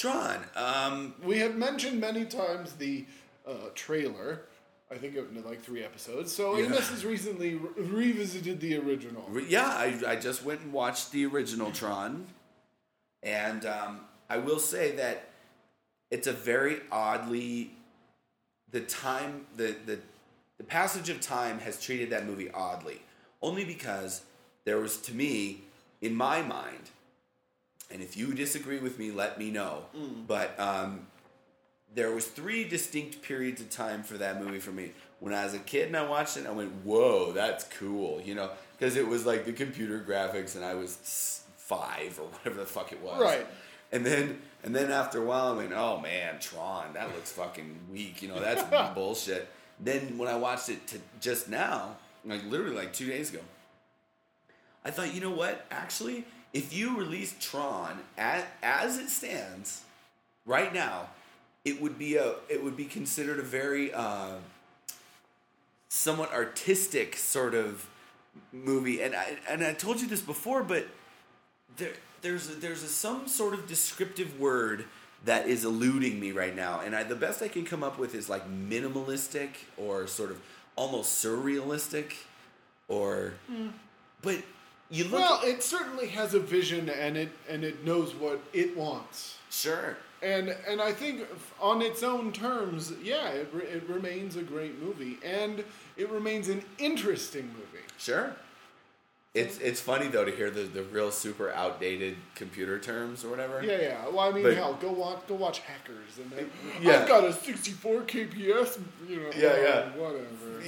Tron. Um, We have mentioned many times the uh, trailer. I think it in like three episodes. So Yeah. Amos has recently re- revisited the original. re- yeah, I, I just went and watched the original Tron, and um, I will say that it's a very oddly the time the the the passage of time has treated that movie oddly, only because there was to me in my mind, and if you disagree with me, let me know. But um, there was three distinct periods of time for that movie for me. When I was a kid and I watched it, I went, "Whoa, that's cool," you know, because it was like the computer graphics, and I was five or whatever the fuck it was, Right. And then, and then after a while, I went, "Oh man, Tron, that looks fucking weak," you know, that's bullshit. Then when I watched it to just now, like literally like two days ago, I thought, you know what? Actually, if you release Tron as, as it stands right now, it would be a it would be considered a very uh, somewhat artistic sort of movie. And I and I told you this before, but there there's a, there's a, some sort of descriptive word that is eluding me right now, and I, the best I can come up with is like minimalistic or sort of almost surrealistic, or but you look. Well, it certainly has a vision and it and it knows what it wants. sure. And and I think on its own terms, yeah, it, re- it remains a great movie and it remains an interesting movie. Sure. It's it's funny though to hear the, the real super outdated computer terms or whatever. Yeah, yeah. Well, I mean, But- hell, go watch go watch Hackers and then Yeah. I've got a 64 kps, you know. Yeah, yeah. Whatever.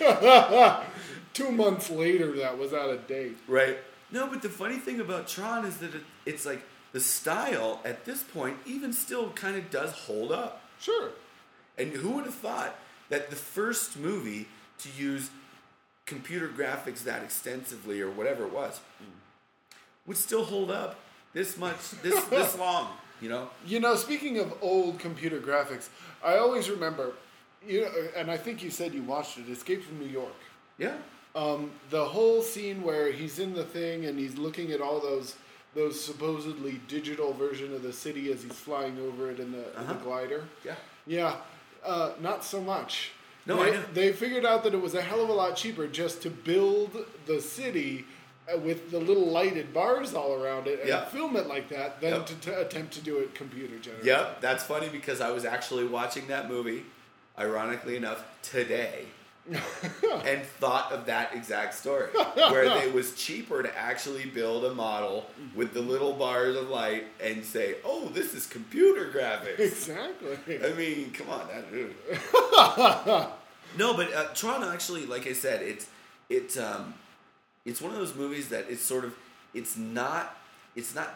Yeah. Two months later, that was out of date. Right. No, but the funny thing about Tron is that it, it's like the style at this point even still kind of does hold up. Sure. And who would have thought that the first movie to use computer graphics that extensively or whatever it was hmm. would still hold up this much this this long, you know? You know, speaking of old computer graphics, I always remember, you know, and I think you said you watched it, Escape from New York. Yeah. Um, the whole scene where he's in the thing and he's looking at all those those supposedly digital version of the city as he's flying over it in the, in the Uh-huh. glider. Yeah. Yeah, uh, not so much. No, they, they figured out that it was a hell of a lot cheaper just to build the city uh, with the little lighted bars all around it and Yeah. film it like that than Yep. to, to attempt to do it computer generated. Yep, that's funny because I was actually watching that movie, ironically enough, today. and thought of that exact story where it was cheaper to actually build a model with the little bars of light and say, "Oh, this is computer graphics." Exactly. I mean, come on, that dude. no, but uh, Tron actually, like I said, it's it's um, it's one of those movies that it's sort of it's not it's not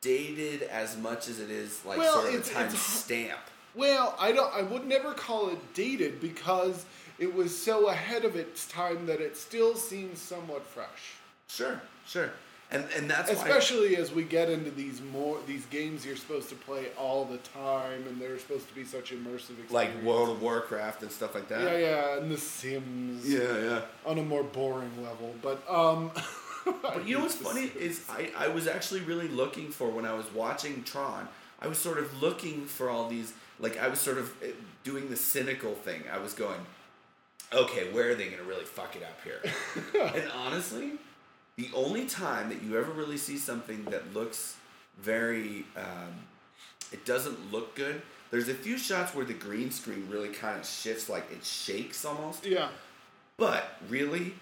dated as much as it is like Well, sort of it's- a time it's- stamp. Well, I don't. I would never call it dated because it was so ahead of its time that it still seems somewhat fresh. Sure, sure, and and that's why. Especially as we get into these more these games you're supposed to play all the time, and they're supposed to be such immersive. Experience. like World of Warcraft and stuff like that. Yeah, yeah, and The Sims. yeah, yeah. On a more boring level, but um. But you know what's funny is I, I was actually really looking for when I was watching Tron. I was sort of looking for all these like I was sort of eh, doing the cynical thing. I was going, okay, where are they going to really fuck it up here? and honestly, the only time that you ever really see something that looks very, um, it doesn't look good. There's a few shots where the green screen really kind of shifts, like it shakes almost. Yeah. But really,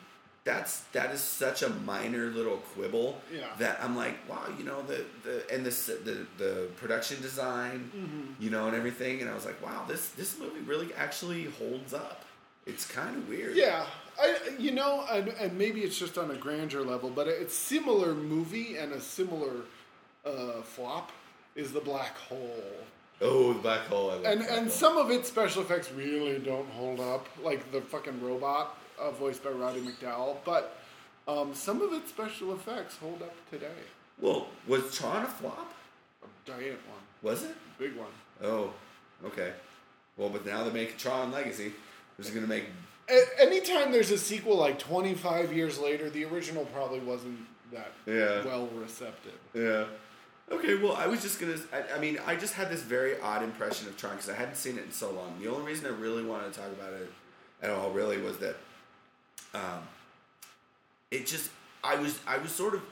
that's that is such a minor little quibble Yeah. that I'm like, wow, you know the the and this the the production design, Mm-hmm. you know, and everything, and I was like, wow, this this movie really actually holds up. It's kind of weird. Yeah, I you know, and, and maybe it's just on a grandeur level, but it's similar movie and a similar uh, flop is the black hole, Oh, the black hole. And black and hole. some of its special effects really don't hold up, like the fucking robot uh, voiced by Roddy McDowall, but um, some of its special effects hold up today. Well, was Tron a flop? A giant one, Was it? big one. Oh, okay. Well, but now they're making Tron Legacy. Which is gonna make A- anytime there's a sequel like 25 years later, the original probably wasn't that Yeah. well receptive. Yeah. Okay, well, I was just gonna. I, I mean, I just had this very odd impression of Tron because I hadn't seen it in so long. The only reason I really wanted to talk about it at all, really, was that um, it just. I was I was sort of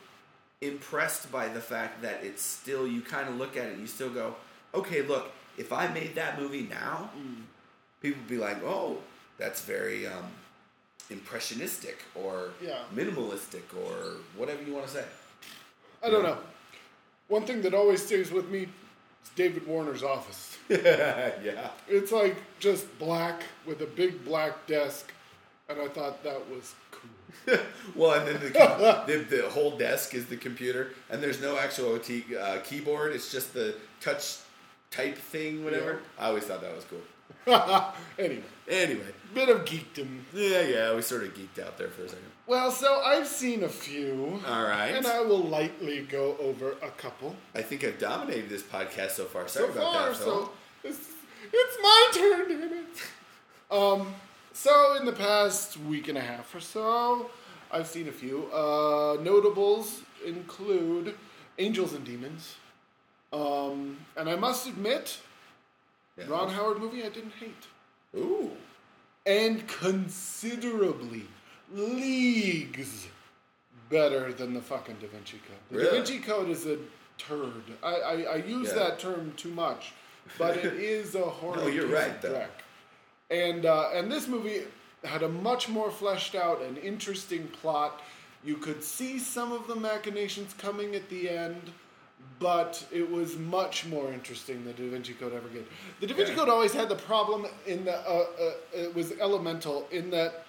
impressed by the fact that it's still. You kind of look at it, and you still go, okay, look. If I made that movie now, people would be like, oh, that's very um, impressionistic or Yeah. minimalistic or whatever you want to say. I don't know. One thing that always stays with me is David Warner's office. yeah. It's like just black with a big black desk, and I thought that was cool. well, and then the, com- the the whole desk is the computer, and there's no actual t- uh, keyboard. It's just the touch type thing, whatever. I always thought that was cool. anyway, Anyway, bit of geekdom. yeah, yeah, we sort of geeked out there for a second. Well, so I've seen a few. All right. And I will lightly go over a couple. I think I've dominated this podcast so far. Sorry so about far, that, so it's, it's my turn, damn it. Um, so in the past week and a half or so, I've seen a few. Uh, notables include Angels and Demons. Um, and I must admit, Yeah. Ron Howard movie I didn't hate. Ooh. And considerably, leagues better than the fucking Da Vinci Code. The Da Vinci Code is a turd. I, I, I use Yeah. that term too much, but it is a horrible No, you're right, though. dreck. And uh, and this movie had a much more fleshed out and interesting plot. You could see some of the machinations coming at the end, but it was much more interesting than Da Vinci Code ever did. The Da Vinci Yeah. Code always had the problem in that uh, uh, it was elemental in that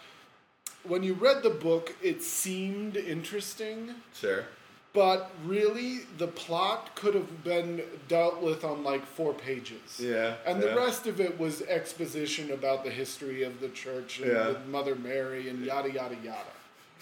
when you read the book, it seemed interesting, Sure. but really the plot could have been dealt with on like four pages. Yeah, And the yeah. rest of it was exposition about the history of the church and Yeah. Mother Mary and yada yada yada.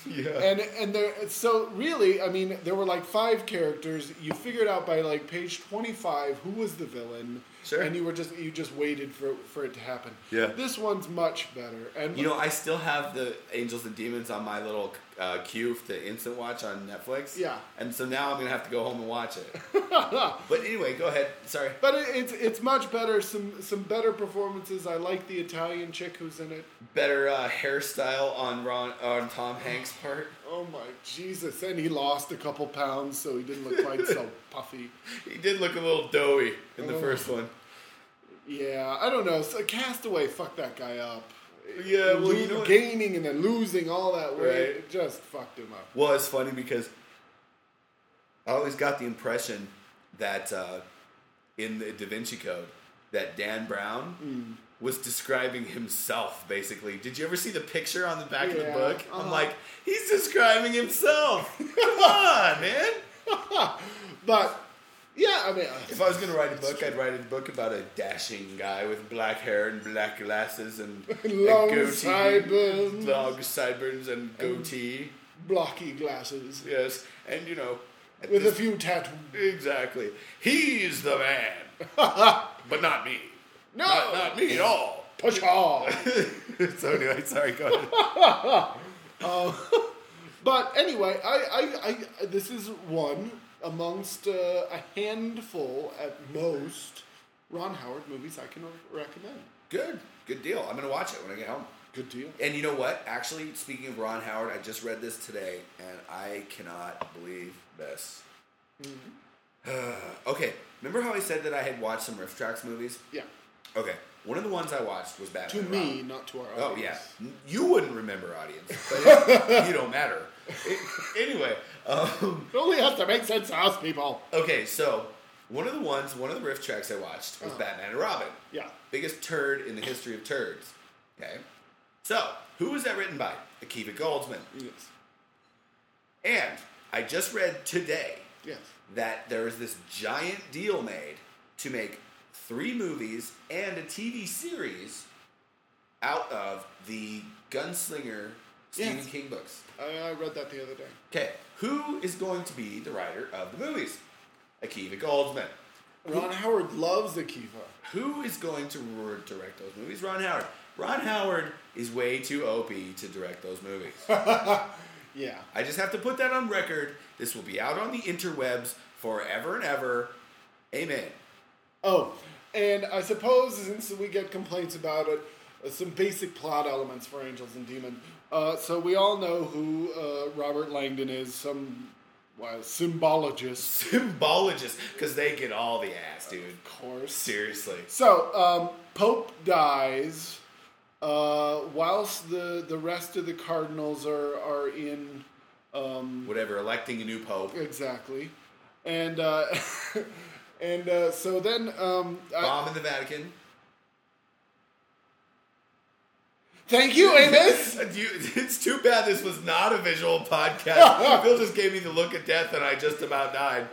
Yeah. And and there so really, I mean, there were like five characters. You figured out by like page twenty five who was the villain. Sure. And you were just you just waited for for it to happen. Yeah. This one's much better. And You know, I still have the Angels and Demons on my little uh, queue to instant watch on Netflix. Yeah. And so now I'm gonna have to go home and watch it. but anyway, go ahead. Sorry. But it, it's it's much better. Some some better performances. I like the Italian chick who's in it. Better uh, hairstyle on Ron on Tom Hanks' part. Oh my Jesus! And he lost a couple pounds, so he didn't look quite so puffy. He did look a little doughy in the Oh. first one. Yeah, I don't know. So Castaway fucked that guy up. Yeah, well, you know gaining and then losing all that weight, Right. it just fucked him up. Well, it's funny because I always got the impression that uh, in the Da Vinci Code that Dan Brown Hmm. was describing himself. Basically, did you ever see the picture on the back of the Yeah, book? I'm uh-huh. like, he's describing himself. Come on, man. But yeah, I mean, uh, If I was going to write a book, I'd write a book about a dashing guy with black hair and black glasses and Long goatee, sideburns. long sideburns and goatee. blocky glasses Yes, and you know, with a few tattoos. exactly, he's the man, but not me. No, Not, not me at all. push on. so anyway, sorry, go ahead. But anyway, I, I, I this is one amongst uh, a handful at most Ron Howard movies I can recommend. Good, good deal. I'm gonna watch it when I get home. Good deal. And you know what? Actually, speaking of Ron Howard, I just read this today, and I cannot believe this. okay, remember how I said that I had watched some RiffTrax movies? Yeah. Okay, one of the ones I watched was bad. To me, Robin. not to our Oh yeah, you wouldn't remember audience, but you don't matter. It- anyway, um, It only has to make sense to us people. okay, so one of the ones, one of the RiffTrax I watched was Oh. Batman and Robin. Yeah. Biggest turd in the history of turds. Okay, so who was that written by? Akiva Goldsman. Yes. And I just read today Yes. that there is this giant deal made to make three movies and a TV series out of the Gunslinger Stephen Yes. King books. I, I read that the other day. Okay, who is going to be the writer of the movies? Akiva Goldsman. Ron Howard loves Akiva. Who is going to direct those movies? Ron Howard. Ron Howard is way too Opie to direct those movies. Yeah. I just have to put that on record. This will be out on the interwebs forever and ever. Amen. Oh, and I suppose since we get complaints about it, uh, some basic plot elements for Angels and Demon. Uh, so we all know who uh, Robert Langdon is, some well, symbologist, Symbologist, because they get all the ass, dude. of course. Seriously. So um, Pope dies, uh, whilst the the rest of the cardinals are are in um, Whatever, electing a new pope. exactly, and uh, and uh, so then um, I- Bomb in the Vatican. Thank you, Amos. It's too bad this was not a visual podcast. Phil just gave me the look of death and I just about died.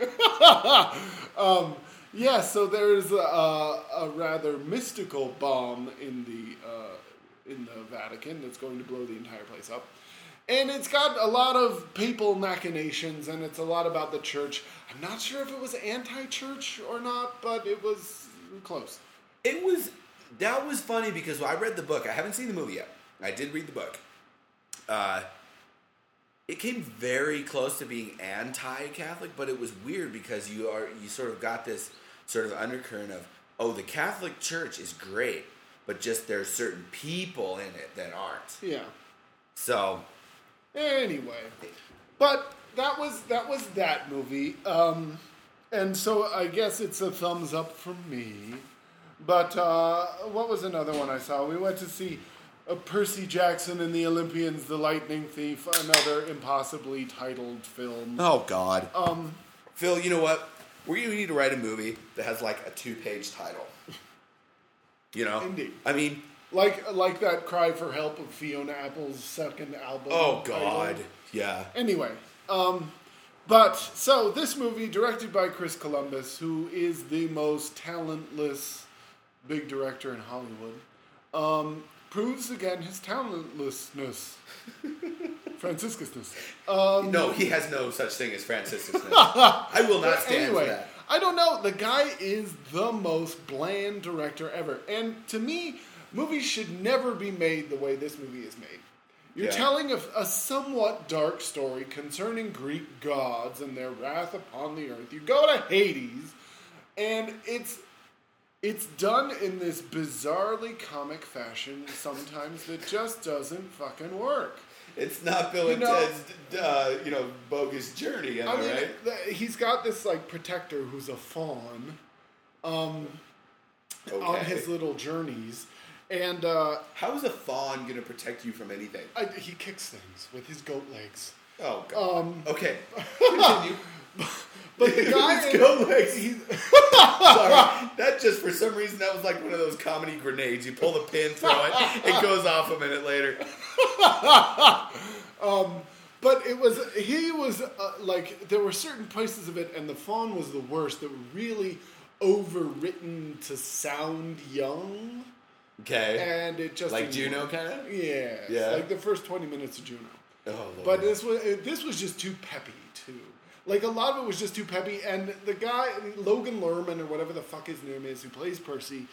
Yeah, so there's a, a rather mystical bomb in the uh, in the Vatican that's going to blow the entire place up, and it's got a lot of papal machinations, and it's a lot about the church. I'm not sure if it was anti-church or not, but it was close. It was that was funny because I read the book. I haven't seen the movie yet. I did read the book. Uh, it came very close to being anti-Catholic, but it was weird because you are you sort of got this sort of undercurrent of oh the Catholic Church is great, but just there's certain people in it that aren't. Yeah. So Anyway, but that was that was that movie. Um, and so I guess it's a thumbs up from me. But uh, what was another one I saw? We went to see uh, Percy Jackson and the Olympians, The Lightning Thief, another impossibly titled film. Oh God. Um, Phil, you know what? We need to write a movie that has like a two-page title. You know. Indeed. I mean, Like like that cry for help of Fiona Apple's second album. oh title. God. Yeah. Anyway, um, but so this movie, directed by Chris Columbus, who is the most talentless big director in Hollywood, um, proves again his talentlessness, Franciscusness. Um, No, he has no such thing as Franciscusness. I will not stand anyway, for that. I don't know. The guy is the most bland director ever, and to me, movies should never be made the way this movie is made. You're Yeah. telling a, a somewhat dark story concerning Greek gods and their wrath upon the earth. You go to Hades, and it's it's done in this bizarrely comic fashion sometimes that just doesn't fucking work. It's not Bill You and know- Ted's, uh, you know, bogus journey, am I, I mean, right? he's got this like protector who's a faun, um, on his little journeys, and uh, How is a faun going to protect you from anything? I, he kicks things with his goat legs. Oh God. Um, okay. Continue. But the guy, Let's go, Lex. Sorry, that just for some reason that was like one of those comedy grenades. You pull the pin, throw it, it goes off a minute later. but it was he was uh, like there were certain places of it, and the faun was the worst. That were really overwritten to sound young, Okay. and it just Like Juno, kind of. Yeah, Yeah. like the first twenty minutes of Juno. Oh, Lord. But this was uh, this was just too peppy too. Like a lot of it was just too peppy, and the guy Logan Lerman or whatever the fuck his name is who plays Percy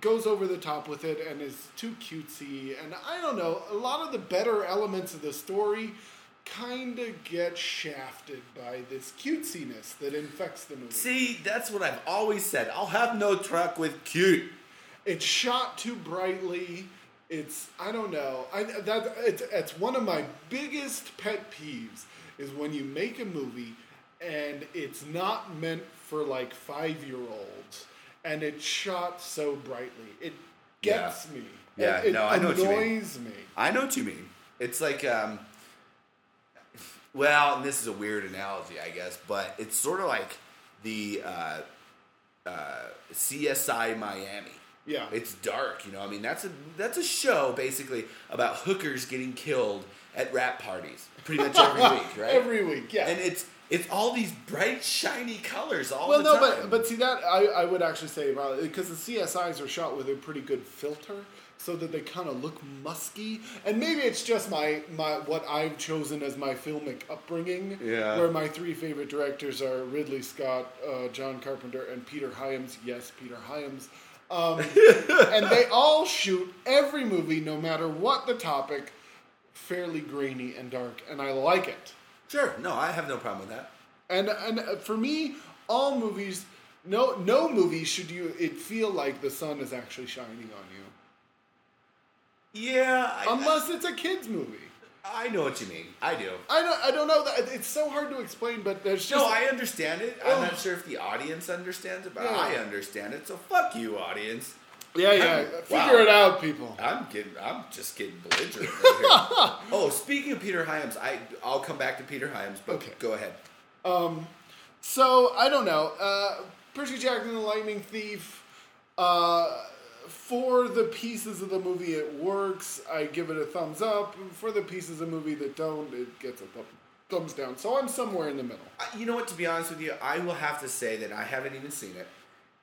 goes over the top with it and is too cutesy. And I don't know, a lot of the better elements of the story kind of get shafted by this cutesiness that infects the movie. See, that's what I've always said. I'll have no truck with cute. It's shot too brightly. It's I don't know. I that it's it's one of my biggest pet peeves is when you make a movie and it's not meant for like five year olds and it's shot so brightly. It gets me. Yeah, it, it no, I know what you mean. annoys me. I know what you mean. It's like, um, well, and this is a weird analogy, I guess, but it's sort of like the uh, uh, CSI Miami. Yeah. It's dark, you know. I mean, that's a that's a show basically about hookers getting killed at rap parties, pretty much every week, right? Every week, yeah. and it's it's all these bright, shiny colors all the time. well, no, time. but but see that I, I would actually say about because the CSIs are shot with a pretty good filter, so that they kind of look musky. And maybe it's just my my what I've chosen as my filmic upbringing. Yeah. Where my three favorite directors are Ridley Scott, uh, John Carpenter, and Peter Hyams. Yes, Peter Hyams. Um, and they all shoot every movie, no matter what the topic, fairly grainy and dark, and I like it. sure, no, I have no problem with that. And and for me, all movies, no no movie should you it feel like the sun is actually shining on you, Yeah, I, unless it's a kids movie. I know what you mean. I do. I don't I don't know that it's so hard to explain, but there's just No, I understand it. I'm Oh. not sure if the audience understands it, but Yeah. I understand it. So fuck you, audience. Yeah yeah I'm- figure wow. it out, people. I'm getting. I'm just getting belligerent. Right oh, speaking of Peter Hyams, I I'll come back to Peter Hyams, but Okay. go ahead. Um, So I don't know. Uh, Percy Jackson and the Lightning Thief. Uh, for the pieces of the movie it works, I give it a thumbs up. For the pieces of the movie that don't, it gets a thumb, thumbs down. So I'm somewhere in the middle. You know what? To be honest with you, I will have to say that I haven't even seen it,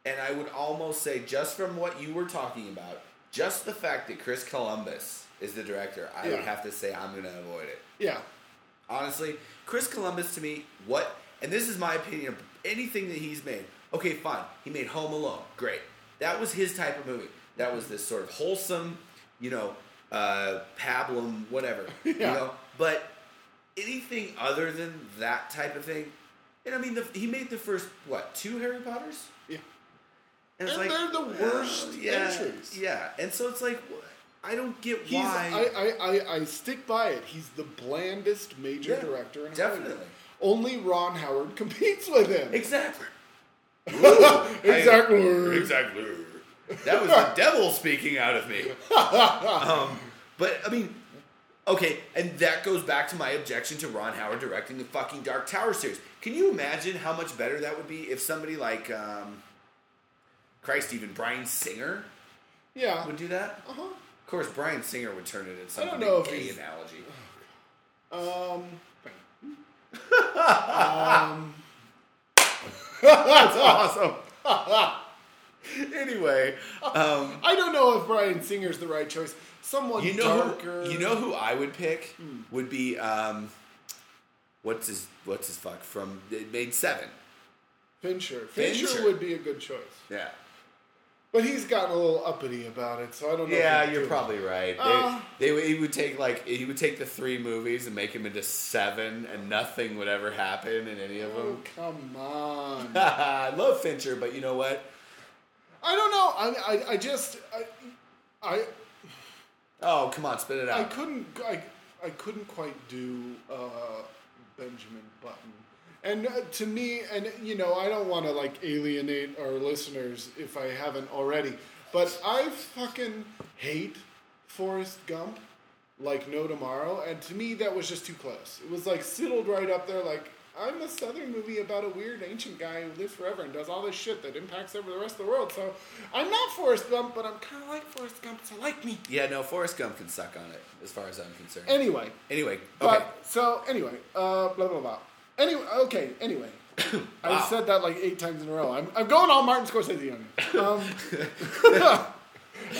and I would almost say just from what you were talking about, just the fact that Chris Columbus is the director, I would have to say I'm going to avoid it. Yeah. honestly, Chris Columbus to me, what, and this is my opinion of anything that he's made. Okay, fine. He made Home Alone. Great. That was his type of movie. That was this sort of wholesome, you know, uh, pablum, whatever. You Yeah. know, but anything other than that type of thing, and I mean, the, he made the first what two Harry Potters, Yeah. And And like they're the worst yeah, entries. Yeah, and so it's like, I don't get He's, why. I, I, I, I stick by it. He's the blandest major Yeah, director in definitely. Hollywood. Only Ron Howard competes with him. exactly. exactly. Exactly. That was the devil speaking out of me. um, but I mean, okay, and that goes back to my objection to Ron Howard directing the fucking Dark Tower series. Can you imagine how much better that would be if somebody like, um, Christ, even Bryan Singer Yeah. would do that? Uh-huh. Of course, Bryan Singer would turn it into some I don't big know if gay he's- analogy. Um. That's awesome. anyway, um, I don't know if Bryan Singer's the right choice. Someone you know darker. who you know who I would pick would be um, what's his what's his fuck from it made seven. Fincher. Fincher. Fincher. would be a good choice. Yeah. But he's gotten a little uppity about it, so I don't know. Yeah, you're probably right. Uh. they, they would- he would take like he would take the three movies and make them into seven, and nothing would ever happen in any of Oh, them. come on. I love Fincher, but you know what? I don't know. I, I, I just, I, I, Oh, come on, spit it out! I couldn't, I, I couldn't quite do uh, Benjamin Button. And uh, to me, and you know, I don't want to like alienate our listeners if I haven't already, but I fucking hate Forrest Gump like no tomorrow. And to me, that was just too close. It was like sidled right up there, like. I'm a Southern movie about a weird ancient guy who lives forever and does all this shit that impacts over the rest of the world. So I'm not Forrest Gump, but I'm kind of like Forrest Gump, so like me. Yeah, no, Forrest Gump can suck on it, as far as I'm concerned. Anyway, anyway, but okay. so anyway, uh, blah blah blah. Anyway, okay. Anyway, Wow. I've said that like eight times in a row. I'm, I'm going all Martin Scorsese on you. Um,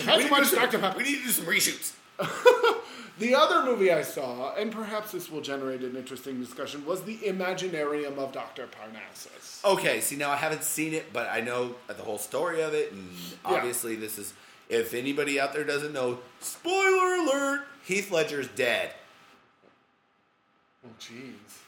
We need, to do some, we need to do some reshoots. The other movie I saw, and perhaps this will generate an interesting discussion, was the Imaginarium of Dr. Parnassus. Okay, see now I haven't seen it, but I know the whole story of it, and obviously this is. If anybody out there doesn't know, spoiler alert: Heath Ledger's dead. Oh, jeez.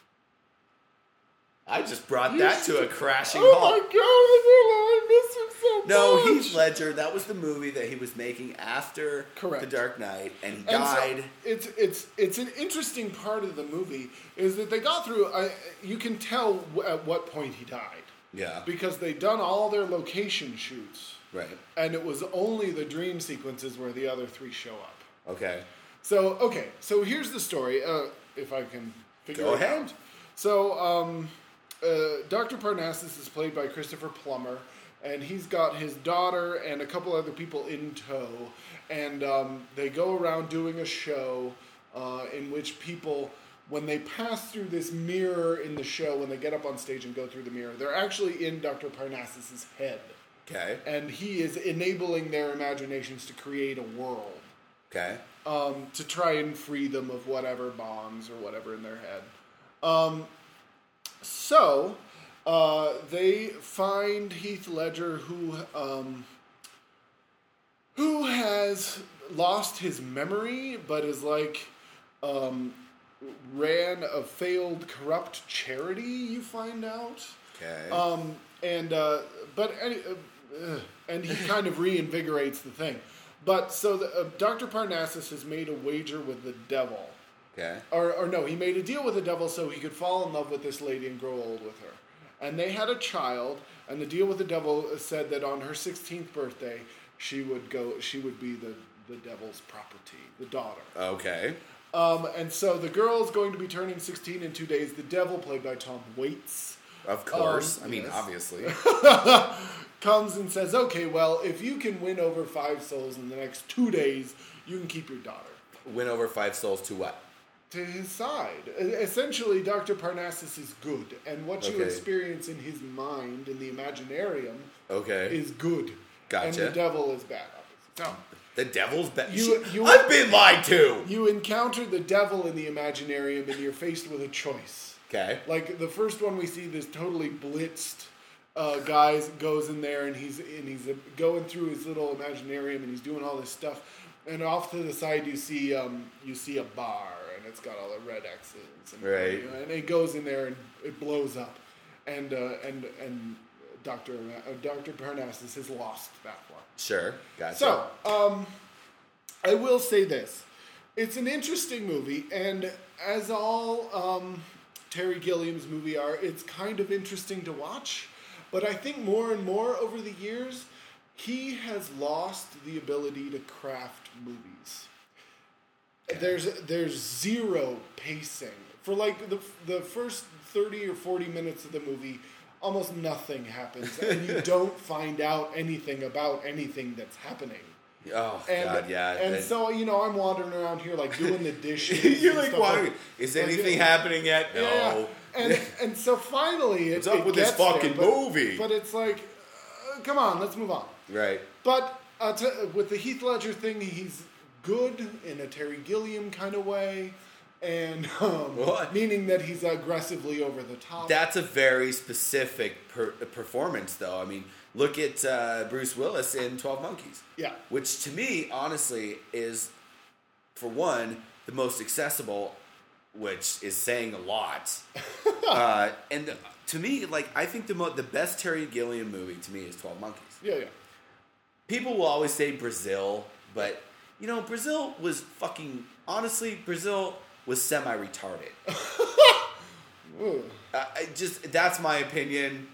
I just brought You that to a crashing Oh halt. my god, I miss him so No, much. Heath Ledger. That was the movie that he was making after Correct. The Dark Knight, and he And so died. it's it's it's an interesting part of the movie is that they got through. I, you can tell w- at what point he died yeah, because they'd done all their location shoots, right. and it was only the dream sequences where the other three show up. Okay, So okay, so here's the story. Uh, if I can figure Go it ahead. out. So um, uh, Dr. Parnassus is played by Christopher Plummer, and he's got his daughter and a couple other people in tow, and um, they go around doing a show uh, in which people. When they pass through this mirror in the show, when they get up on stage and go through the mirror, they're actually in Dr. Parnassus's head, okay, and he is enabling their imaginations to create a world okay. um, to try and free them of whatever bonds or whatever in their head. Um, so uh, they find Heath Ledger, who um, who has lost his memory, but is like um, ran a failed corrupt charity. You find out. Okay. Um, and uh, but any, uh, uh, and he kind of reinvigorates the thing. But so the, uh, Dr. Parnassus has made a wager with the devil, okay. or or no, he made a deal with the devil so he could fall in love with this lady and grow old with her. And they had a child, and the deal with the devil said that on her 16th birthday, she would go, she would be the the devil's property, the daughter. Okay. Um, and so the girl is going to be turning 16 in two days. The devil, played by Tom Waits, Of course. Um, I mean, yes. obviously. comes and says, "Okay, well, if you can win over five souls in the next two days, you can keep your daughter." Win over five souls to what? To his side, essentially, Doctor Parnassus is good, and what you Okay. experience in his mind in the Imaginarium Okay. is good, Gotcha. and the devil is bad. Obviously. So the devil's bad. You- you- I've been lied to. you encounter the devil in the Imaginarium, and you're faced with a choice. Okay. Like the first one we see, this totally blitzed uh, guy goes in there and he's and he's uh, going through his little imaginarium and he's doing all this stuff. And off to the side you see um, you see a bar and it's got all the red X's. And, Right. And it goes in there and it blows up, and uh, and and Doctor uh, Doctor Parnassus has lost that one. Sure. Gotcha. So, um, I will say this: it's an interesting movie, and as all um, Terry Gilliam's movie are, it's kind of interesting to watch. But I think more and more over the years, he has lost the ability to craft movies. There's there's zero pacing for like the the first thirty or forty minutes of the movie. Almost nothing happens, and you don't find out anything about anything that's happening. Oh And, God, yeah. And that- so you know, I'm wandering around here like doing the dishes. you're like, stuff wondering, is anything yeah. happening yet? No. Yeah. And and so finally, it, What's up it with this gets there, fucking but- movie? But it's like, uh, come on, let's move on. Right. But uh, t- with the Heath Ledger thing, he's good in a Terry Gilliam kind of way, and um, meaning that he's aggressively over the top. That's a very specific per- performance, though. I mean, look at uh, Bruce Willis in Twelve Monkeys. Yeah. Which to me, honestly, is for one the most accessible, which is saying a lot. uh, and to me, like I think the mo- the best Terry Gilliam movie to me is Twelve Monkeys. yeah, yeah. People will always say Brazil, but you know, Brazil was fucking honestly, Brazil was semi retarded. I just that's my opinion.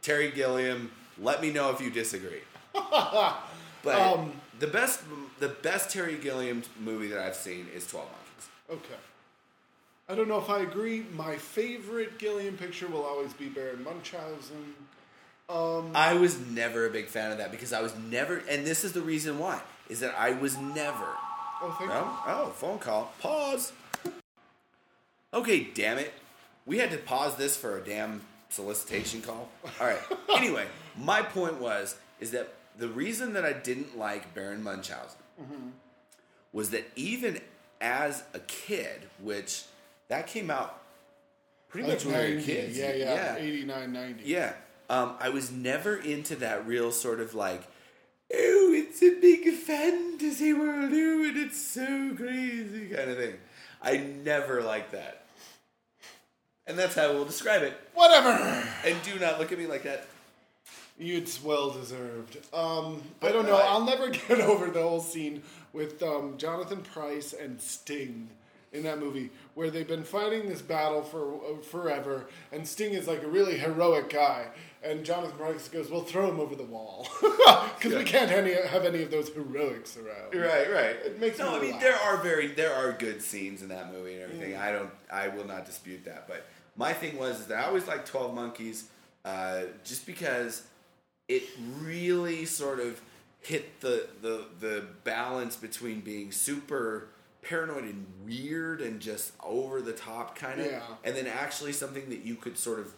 Terry Gilliam, let me know if you disagree. but Um, the best the best Terry Gilliam movie that I've seen is Twelve Monkeys. Okay. I don't know if I agree. My favorite Gilliam picture will always be Baron Munchausen. I was never a big fan of that because I was never, and this is the reason why, is that I was never. Oh, thank Oh, oh, phone call. Pause. Okay, damn it. We had to pause this for a damn solicitation call. All right. anyway, my point was is that the reason that I didn't like Baron Munchausen was that even as a kid, which that came out pretty you. much when we were 90, kids. Yeah, yeah, yeah. 89, 90. Yeah. Um, I was never into that real sort of like, oh, it's a big fantasy world, oh, and it's so crazy kind of thing. I never like that. And that's how we'll describe it. Whatever. And do not look at me like that. It's well deserved. Um, I don't know. I- I'll never get over the whole scene with um, Jonathan Pryce and Sting in that movie, where they've been fighting this battle for uh, forever, and Sting is like a really heroic guy, and Jonathan Pryce goes, "We'll throw him over the wall because we can't any, have any of those heroics around." Right, right. It makes no. me I mean, laugh. there are very there are good scenes in that movie and everything. I don't. I will not dispute that. But my thing was is that I always liked Twelve Monkeys, uh, just because it really sort of hit the the the balance between being super paranoid and weird and just over the top kind of, Yeah. and then actually something that you could sort of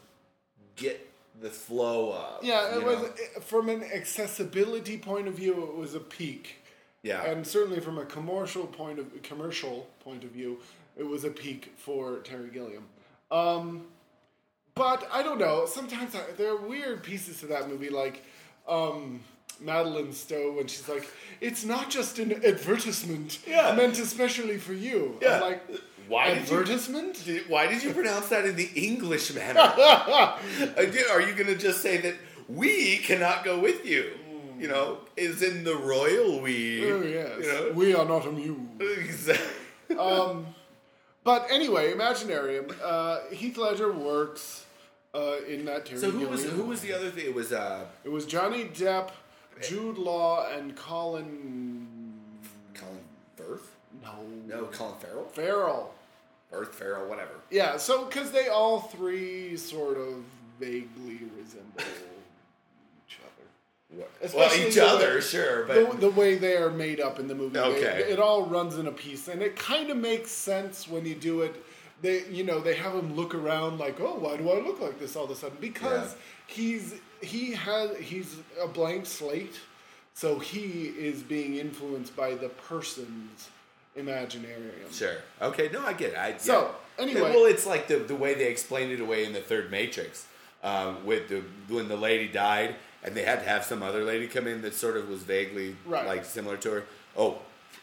get the flow of. Yeah, it was it- from an accessibility point of view, it was a peak. Yeah. and certainly from a commercial point of commercial point of view, it was a peak for Terry Gilliam. Um, but I don't know. Sometimes I, there are weird pieces to that movie, like um, Madeleine Stowe when she's like, "It's not just an advertisement, Yeah. meant especially for you." Yeah. I'm like, Why did you- Did- Why did you pronounce that in the English manner? Are you going to just say that we cannot go with you? You know, is in the royal we. Oh yes, You know? we are not amused. Exactly. But anyway, Imaginarium. Uh, Heath Ledger works uh, in that Terry So who was who was the other thing? It was uh, It was Johnny Depp, Jude Law, and Colin. Colin Firth. No. No, Colin Farrell. Farrell. Firth, Farrell, whatever. Yeah, so because they all three sort of vaguely resemble each other. What? Especially well, each other, way- sure, The, but the way they are made up in the movie, They- Okay. it all runs in a piece, and it kind of makes sense when you do it. They, you know, they have him look around like, oh, why do I look like this all of a sudden? Because he's he has he's a blank slate, so he is being influenced by the person's imaginarium. sure. Okay, no, I get it. I, So, yeah. anyway. well, it's like the the way they explained it away in the third Matrix, um, with the when the lady died and they had to have some other lady come in that sort of was vaguely Right. like similar to her. Oh,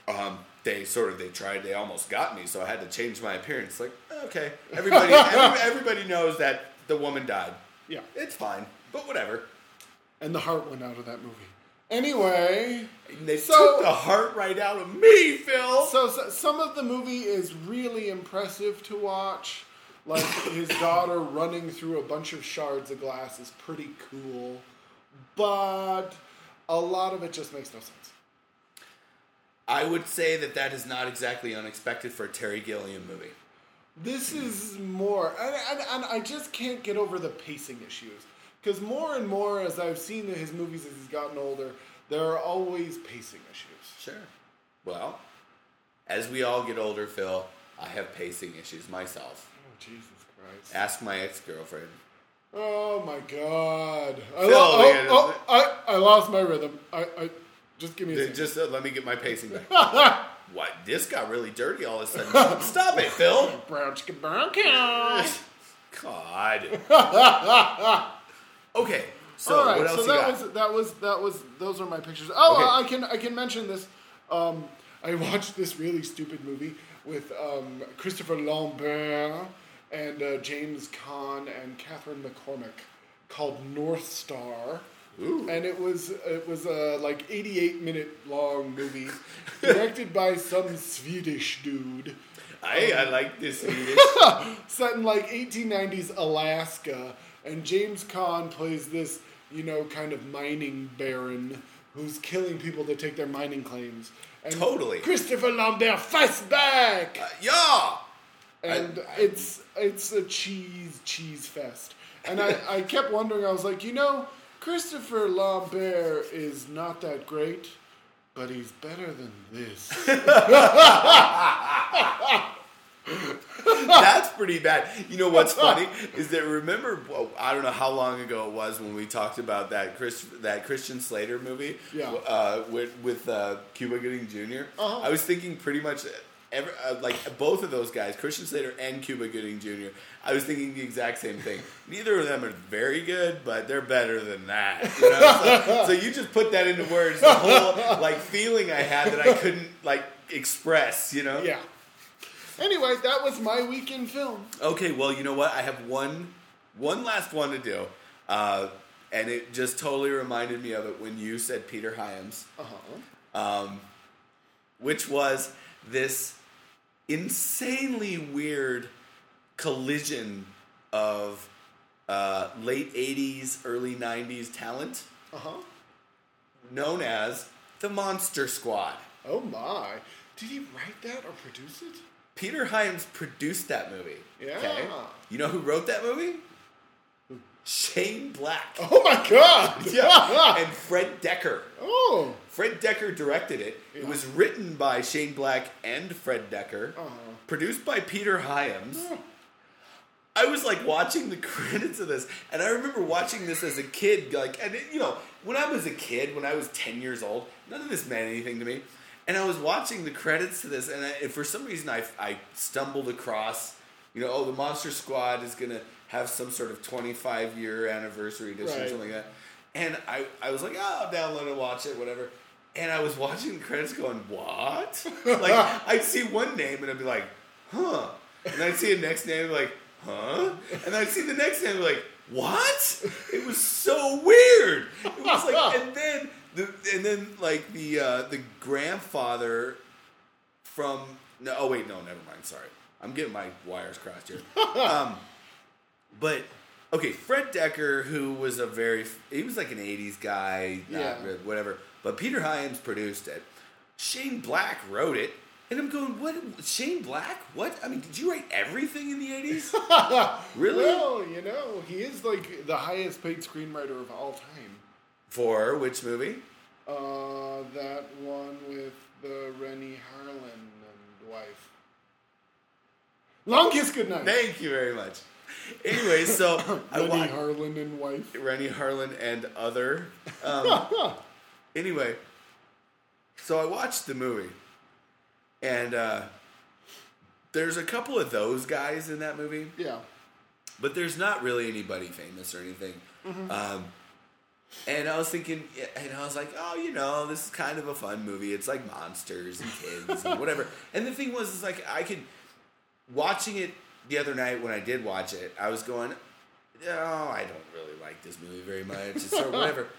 um, they sort of they tried. They almost got me, so I had to change my appearance. Like, okay, everybody every, everybody knows that the woman died. Yeah. It's fine, but whatever. And the heart went out of that movie. Anyway, They So- took the heart right out of me, Phil. so, so some of the movie is really impressive to watch. Like his daughter running through a bunch of shards of glass is pretty cool, but a lot of it just makes no sense. I would say that that is not exactly unexpected for a Terry Gilliam movie. This is more, and, and, and I just can't get over the pacing issues. Because more and more, as I've seen his movies as he's gotten older, there are always pacing issues. Sure. Well, as we all get older, Phil, I have pacing issues myself. Oh, Jesus Christ. Ask my ex girlfriend. Oh my God. I, Phil, lo- man, oh, oh, I, I lost my rhythm. I, I Just give me a second. Just uh, let me get my pacing back. what? This got really dirty all of a sudden. Stop it, Phil. Brown chicken, brown cow. God. Okay. So All right, what else so that got? was that was that was those are my pictures. Oh, Okay. I can I can mention this. Um, I watched this really stupid movie with um, Christopher Lambert and uh, James Caan and Catherine McCormack called North Star. Ooh. And it was it was a like 88 minute long movie directed by some Swedish dude I, I like this Swedish. set in like 1890s Alaska, and James Caan plays this, you know, kind of mining baron who's killing people to take their mining claims. And Totally. Christopher Lambert fights back, Uh, yeah. and it's it's a cheese cheese fest. And I, I kept wondering, I was like, you know, Christopher Lambert is not that great, but he's better than this. That's pretty bad. You know what's funny is that remember I don't know how long ago it was when we talked about that Chris that Christian Slater movie. Yeah. Uh, with with uh, Cuba Gooding junior Uh-huh. I was thinking pretty much. Every, uh, like both of those guys, Christian Slater and Cuba Gooding Jr. I was thinking the exact same thing. Neither of them are very good, but they're better than that. You know? so, so you just put that into words. The whole like feeling I had that I couldn't like express. You know? yeah. Anyway, that was my week in film. Okay, well, you know what? I have one one last one to do. Uh, and it just totally reminded me of it when you said Peter Hyams, Uh-huh. um, which was this insanely weird collision of uh, late 80s, early 90s talent Uh-huh. known as the Monster Squad. Oh my. Did he write that or produce it? Peter Hyams produced that movie. Yeah. You know who wrote that movie? Shane Black. Oh my god! Yeah, and Fred Dekker. oh. Fred Dekker directed it. It was written by Shane Black and Fred Dekker. Uh-huh. Produced by Peter Hyams. I was like watching the credits of this, and I remember watching this as a kid. Like, and it, you know, when I was a kid, when I was ten years old, none of this meant anything to me. And I was watching the credits to this, and, I, and for some reason, I, I stumbled across, you know, oh, the Monster Squad is gonna have some sort of twenty-five year anniversary edition or Right. something like that. And I, I was like, oh, I'll download it, watch it, whatever. And I was watching the credits, going, what? like, I'd see one name, and I'd be like, huh? And I'd see a next name, and be like, huh? And I'd see the next name, and be like, what? It was so weird. It was like, and then the, and then like the uh, the grandfather from no, oh wait, no, never mind. Sorry, I'm getting my wires crossed here. Um, but okay, Fred Dekker, who was a very he was like an '80s guy, Yeah. re- whatever. But Peter Hyams produced it. Shane Black wrote it. And I'm going, what? Shane Black? What? I mean, did you write everything in the 80s? Really? Well, you know, he is like the highest paid screenwriter of all time. For which movie? Uh, that one with the Renny Harlin and wife. Long kiss goodnight. Thank you very much. Anyway, so I Renny watched Harlin and wife. Renny Harlin and other. Um, anyway, so I watched the movie, and uh, there's a couple of those guys in that movie, Yeah. but there's not really anybody famous or anything. Um, and I was thinking, and I was like, oh, you know, this is kind of a fun movie. It's like monsters and kids and whatever. And the thing was, is like I could watching it the other night when I did watch it. I was going, oh, I don't really like this movie very much. It's sort whatever.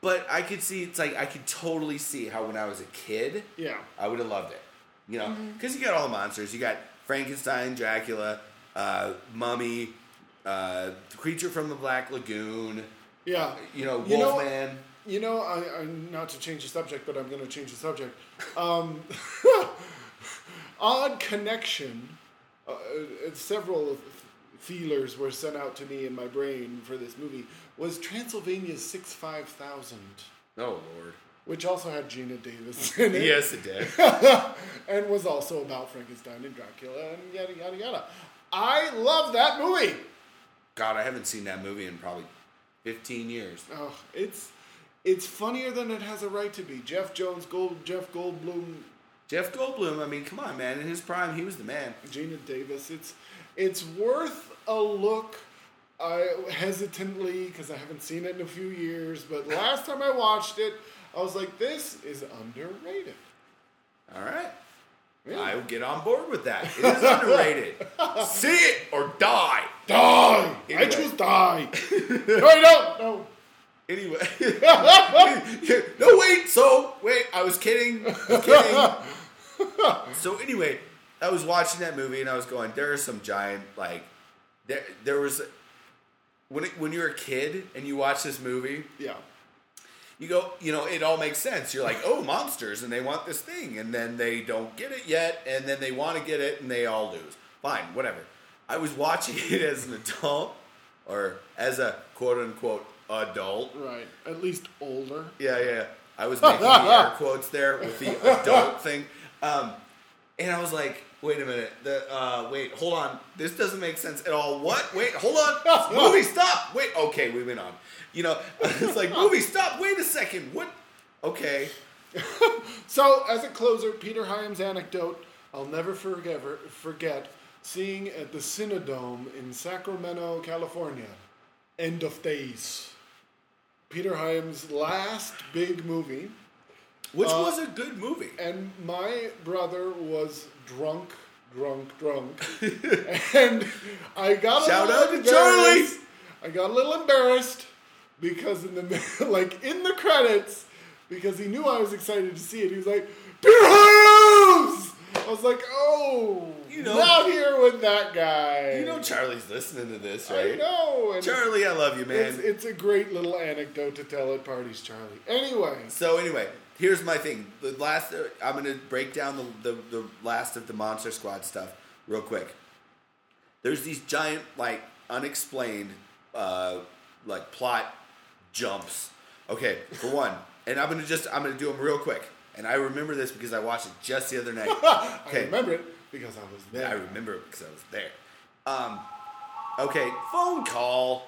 But I could see it's like I could totally see how when I was a kid, Yeah. I would have loved it. You know, Mm-hmm. because you got all the monsters. You got Frankenstein, Dracula, uh, Mummy, uh, creature from the Black Lagoon. Yeah. You know, You know- Wolfman. You know, I, I not to change the subject, but I'm going to change the subject. Um, odd connection. Uh, uh, several feelers were sent out to me in my brain for this movie. Was Transylvania's Six Five Thousand, oh Lord. which also had Geena Davis in it, Yes, it did. and was also about Frankenstein and Dracula and yada yada yada. I love that movie. God, I haven't seen that movie in probably 15 years. Oh, it's it's funnier than it has a right to be. Jeff Jones, Gold, Jeff Goldblum, Jeff Goldblum, I mean, come on, man. In his prime, he was the man. Geena Davis. It's it's worth a look. I hesitantly because I haven't seen it in a few years, but last time I watched it, I was like, "This is underrated." All right. Yeah. I will get on board with that. It is underrated. See it or die. Die! I Anyway. choose die. no, don't. No. Anyway. no, wait. So, wait. I was kidding. I was kidding. so, anyway, I was watching that movie and I was going, there are some giant, like, there, there was, when, it, when you're a kid and you watch this movie, Yeah. You go, you know, it all makes sense. You're like, oh, monsters, and they want this thing, and then they don't get it yet, and then they want to get it, and they all lose. Fine, whatever. I was watching it as an adult, or as a quote unquote adult. Right. At least older. Yeah, yeah. yeah. I was making the air quotes there with the adult thing, um, and I was like, wait a minute. The uh, wait, hold on. This doesn't make sense at all. What? Wait, hold on. movie, stop. Wait. Okay, we went on. You know, it's like movie, stop. Wait a second. What? Okay. So, as a closer, Peter Hyams' anecdote I'll never forget, forget seeing at the Cinedome in Sacramento, California. End of Days. Peter Hyams' last big movie, Which Uh, was a good movie. and my brother was drunk, drunk, drunk, and I got a Shout out to Charlie! I got a little embarrassed because in the like in the credits because he knew I was excited to see it. He was like, Peter! I was like, oh, You know- not here with that guy. You know Charlie's listening to this, I right? know. And Charlie, I love you, man. it's, it's a great little anecdote to tell at parties, Charlie. Anyway, So anyway, here's my thing. The last, uh, I'm gonna break down the, the the last of the Monster Squad stuff real quick. There's these giant, like unexplained, uh, like plot jumps. Okay, for one, and I'm gonna just I'm gonna do them real quick. And I remember this because I watched it just the other night. I Okay, remember it because I was there. I remember it because I was there. Um, okay, phone call.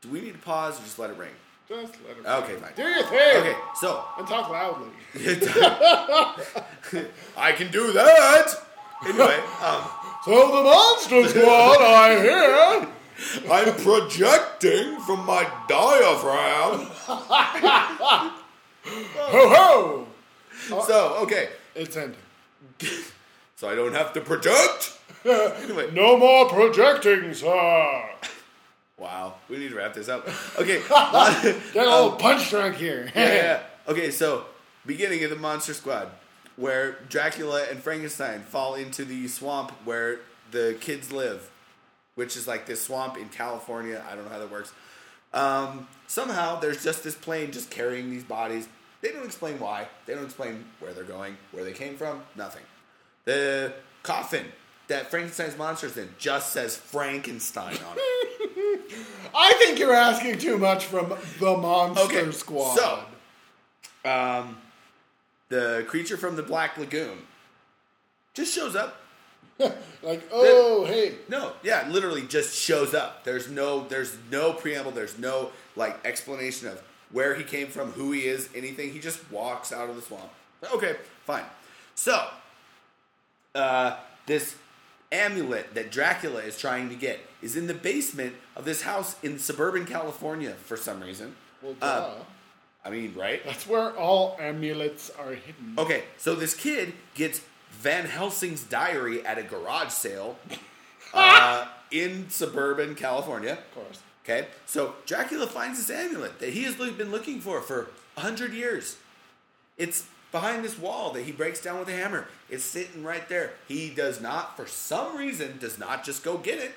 Do we need to pause or just let it ring? Just let it Okay, fine. Do your thing. Okay, so And talk loudly. I can do that. Anyway, um, So the Monster Squad, I hear. I'm projecting from my diaphragm. Ho ho! So okay, It's ending. so I don't have to project. Anyway, No more projecting, sir. Wow, we need to wrap this up. Okay, Get a little punch drunk here. yeah, yeah. Okay, so beginning of the Monster Squad, where Dracula and Frankenstein fall into the swamp where the kids live, which is like this swamp in California. I don't know how that works. Um, somehow there's just this plane just carrying these bodies. They don't explain why. They don't explain where they're going, where they came from. Nothing. The coffin that Frankenstein's monster's in just says Frankenstein on it. I think you're asking too much from the Monster Okay, Squad. so um, the creature from the Black Lagoon just shows up. like, oh, hey. No, yeah, literally just shows up. There's no, there's no preamble. There's no like explanation of where he came from, who he is, anything. He just walks out of the swamp. Okay, fine. So, uh, this amulet that Dracula is trying to get is in the basement of this house in suburban California for some reason. Well, Uh. I mean, right? That's where all amulets are hidden. Okay, so this kid gets Van Helsing's diary at a garage sale uh, in suburban California. Of course. Okay, so Dracula finds this amulet that he has been looking for for a hundred years. It's behind this wall that he breaks down with a hammer. It's sitting right there. He does not, for some reason, does not just go get it.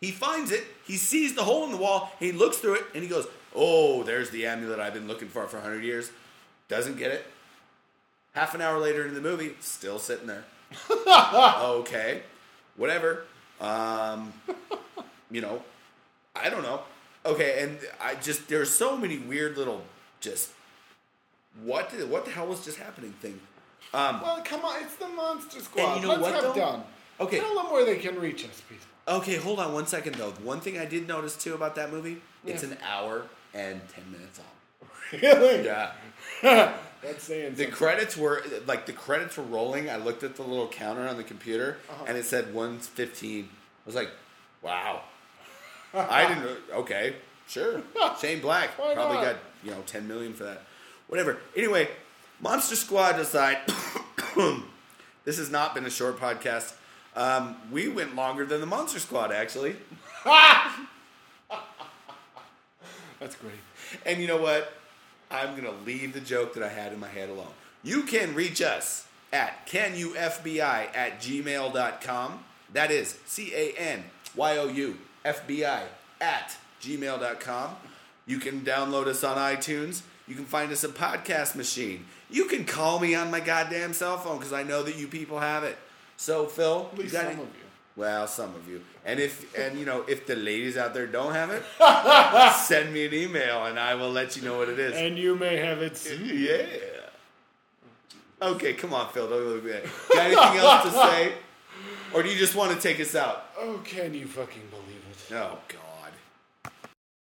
He finds it. He sees the hole in the wall. He looks through it and he goes, "Oh, there's the amulet I've been looking for for hundred years." Doesn't get it. Half an hour later in the movie, still sitting there. okay, whatever. Um, you know, I don't know. Okay, and I just there's so many weird little just what the, what the hell was just happening thing. Um, Well, come on, it's the Monster Squad. And you know Let's what, have though? done. Okay. Tell them where they can reach us, people. okay, hold on one second though. One thing I did notice too about that movie, it's an hour and ten minutes long. Really? Yeah. That's saying The credits were like the credits were rolling. I looked at the little counter on the computer, Uh-huh. and it said one fifteen. I was like, "Wow." I didn't. Okay, sure. Shane Black Why probably not? got you know ten million for that. Whatever. Anyway, Monster Squad aside, this has not been a short podcast. Um, we went longer than the Monster Squad actually, That's great. and you know what? I'm gonna leave the joke that I had in my head alone. You can reach us at canyoufbi at gmail.com. That is C A N Y O U F B I at gmail.com. You can download us on iTunes. You can find us a podcast machine. You can call me on my goddamn cell phone because I know that you people have it. So Phil, At least you got some any- of you. Well, some of you. And if and you know if the ladies out there don't have it, send me an email and I will let you know what it is. And you may have it soon. Yeah. Okay, come on, Phil. Don't look at. Got anything else to say? Or do you just want to take us out? Oh, can you fucking believe it? Oh, God.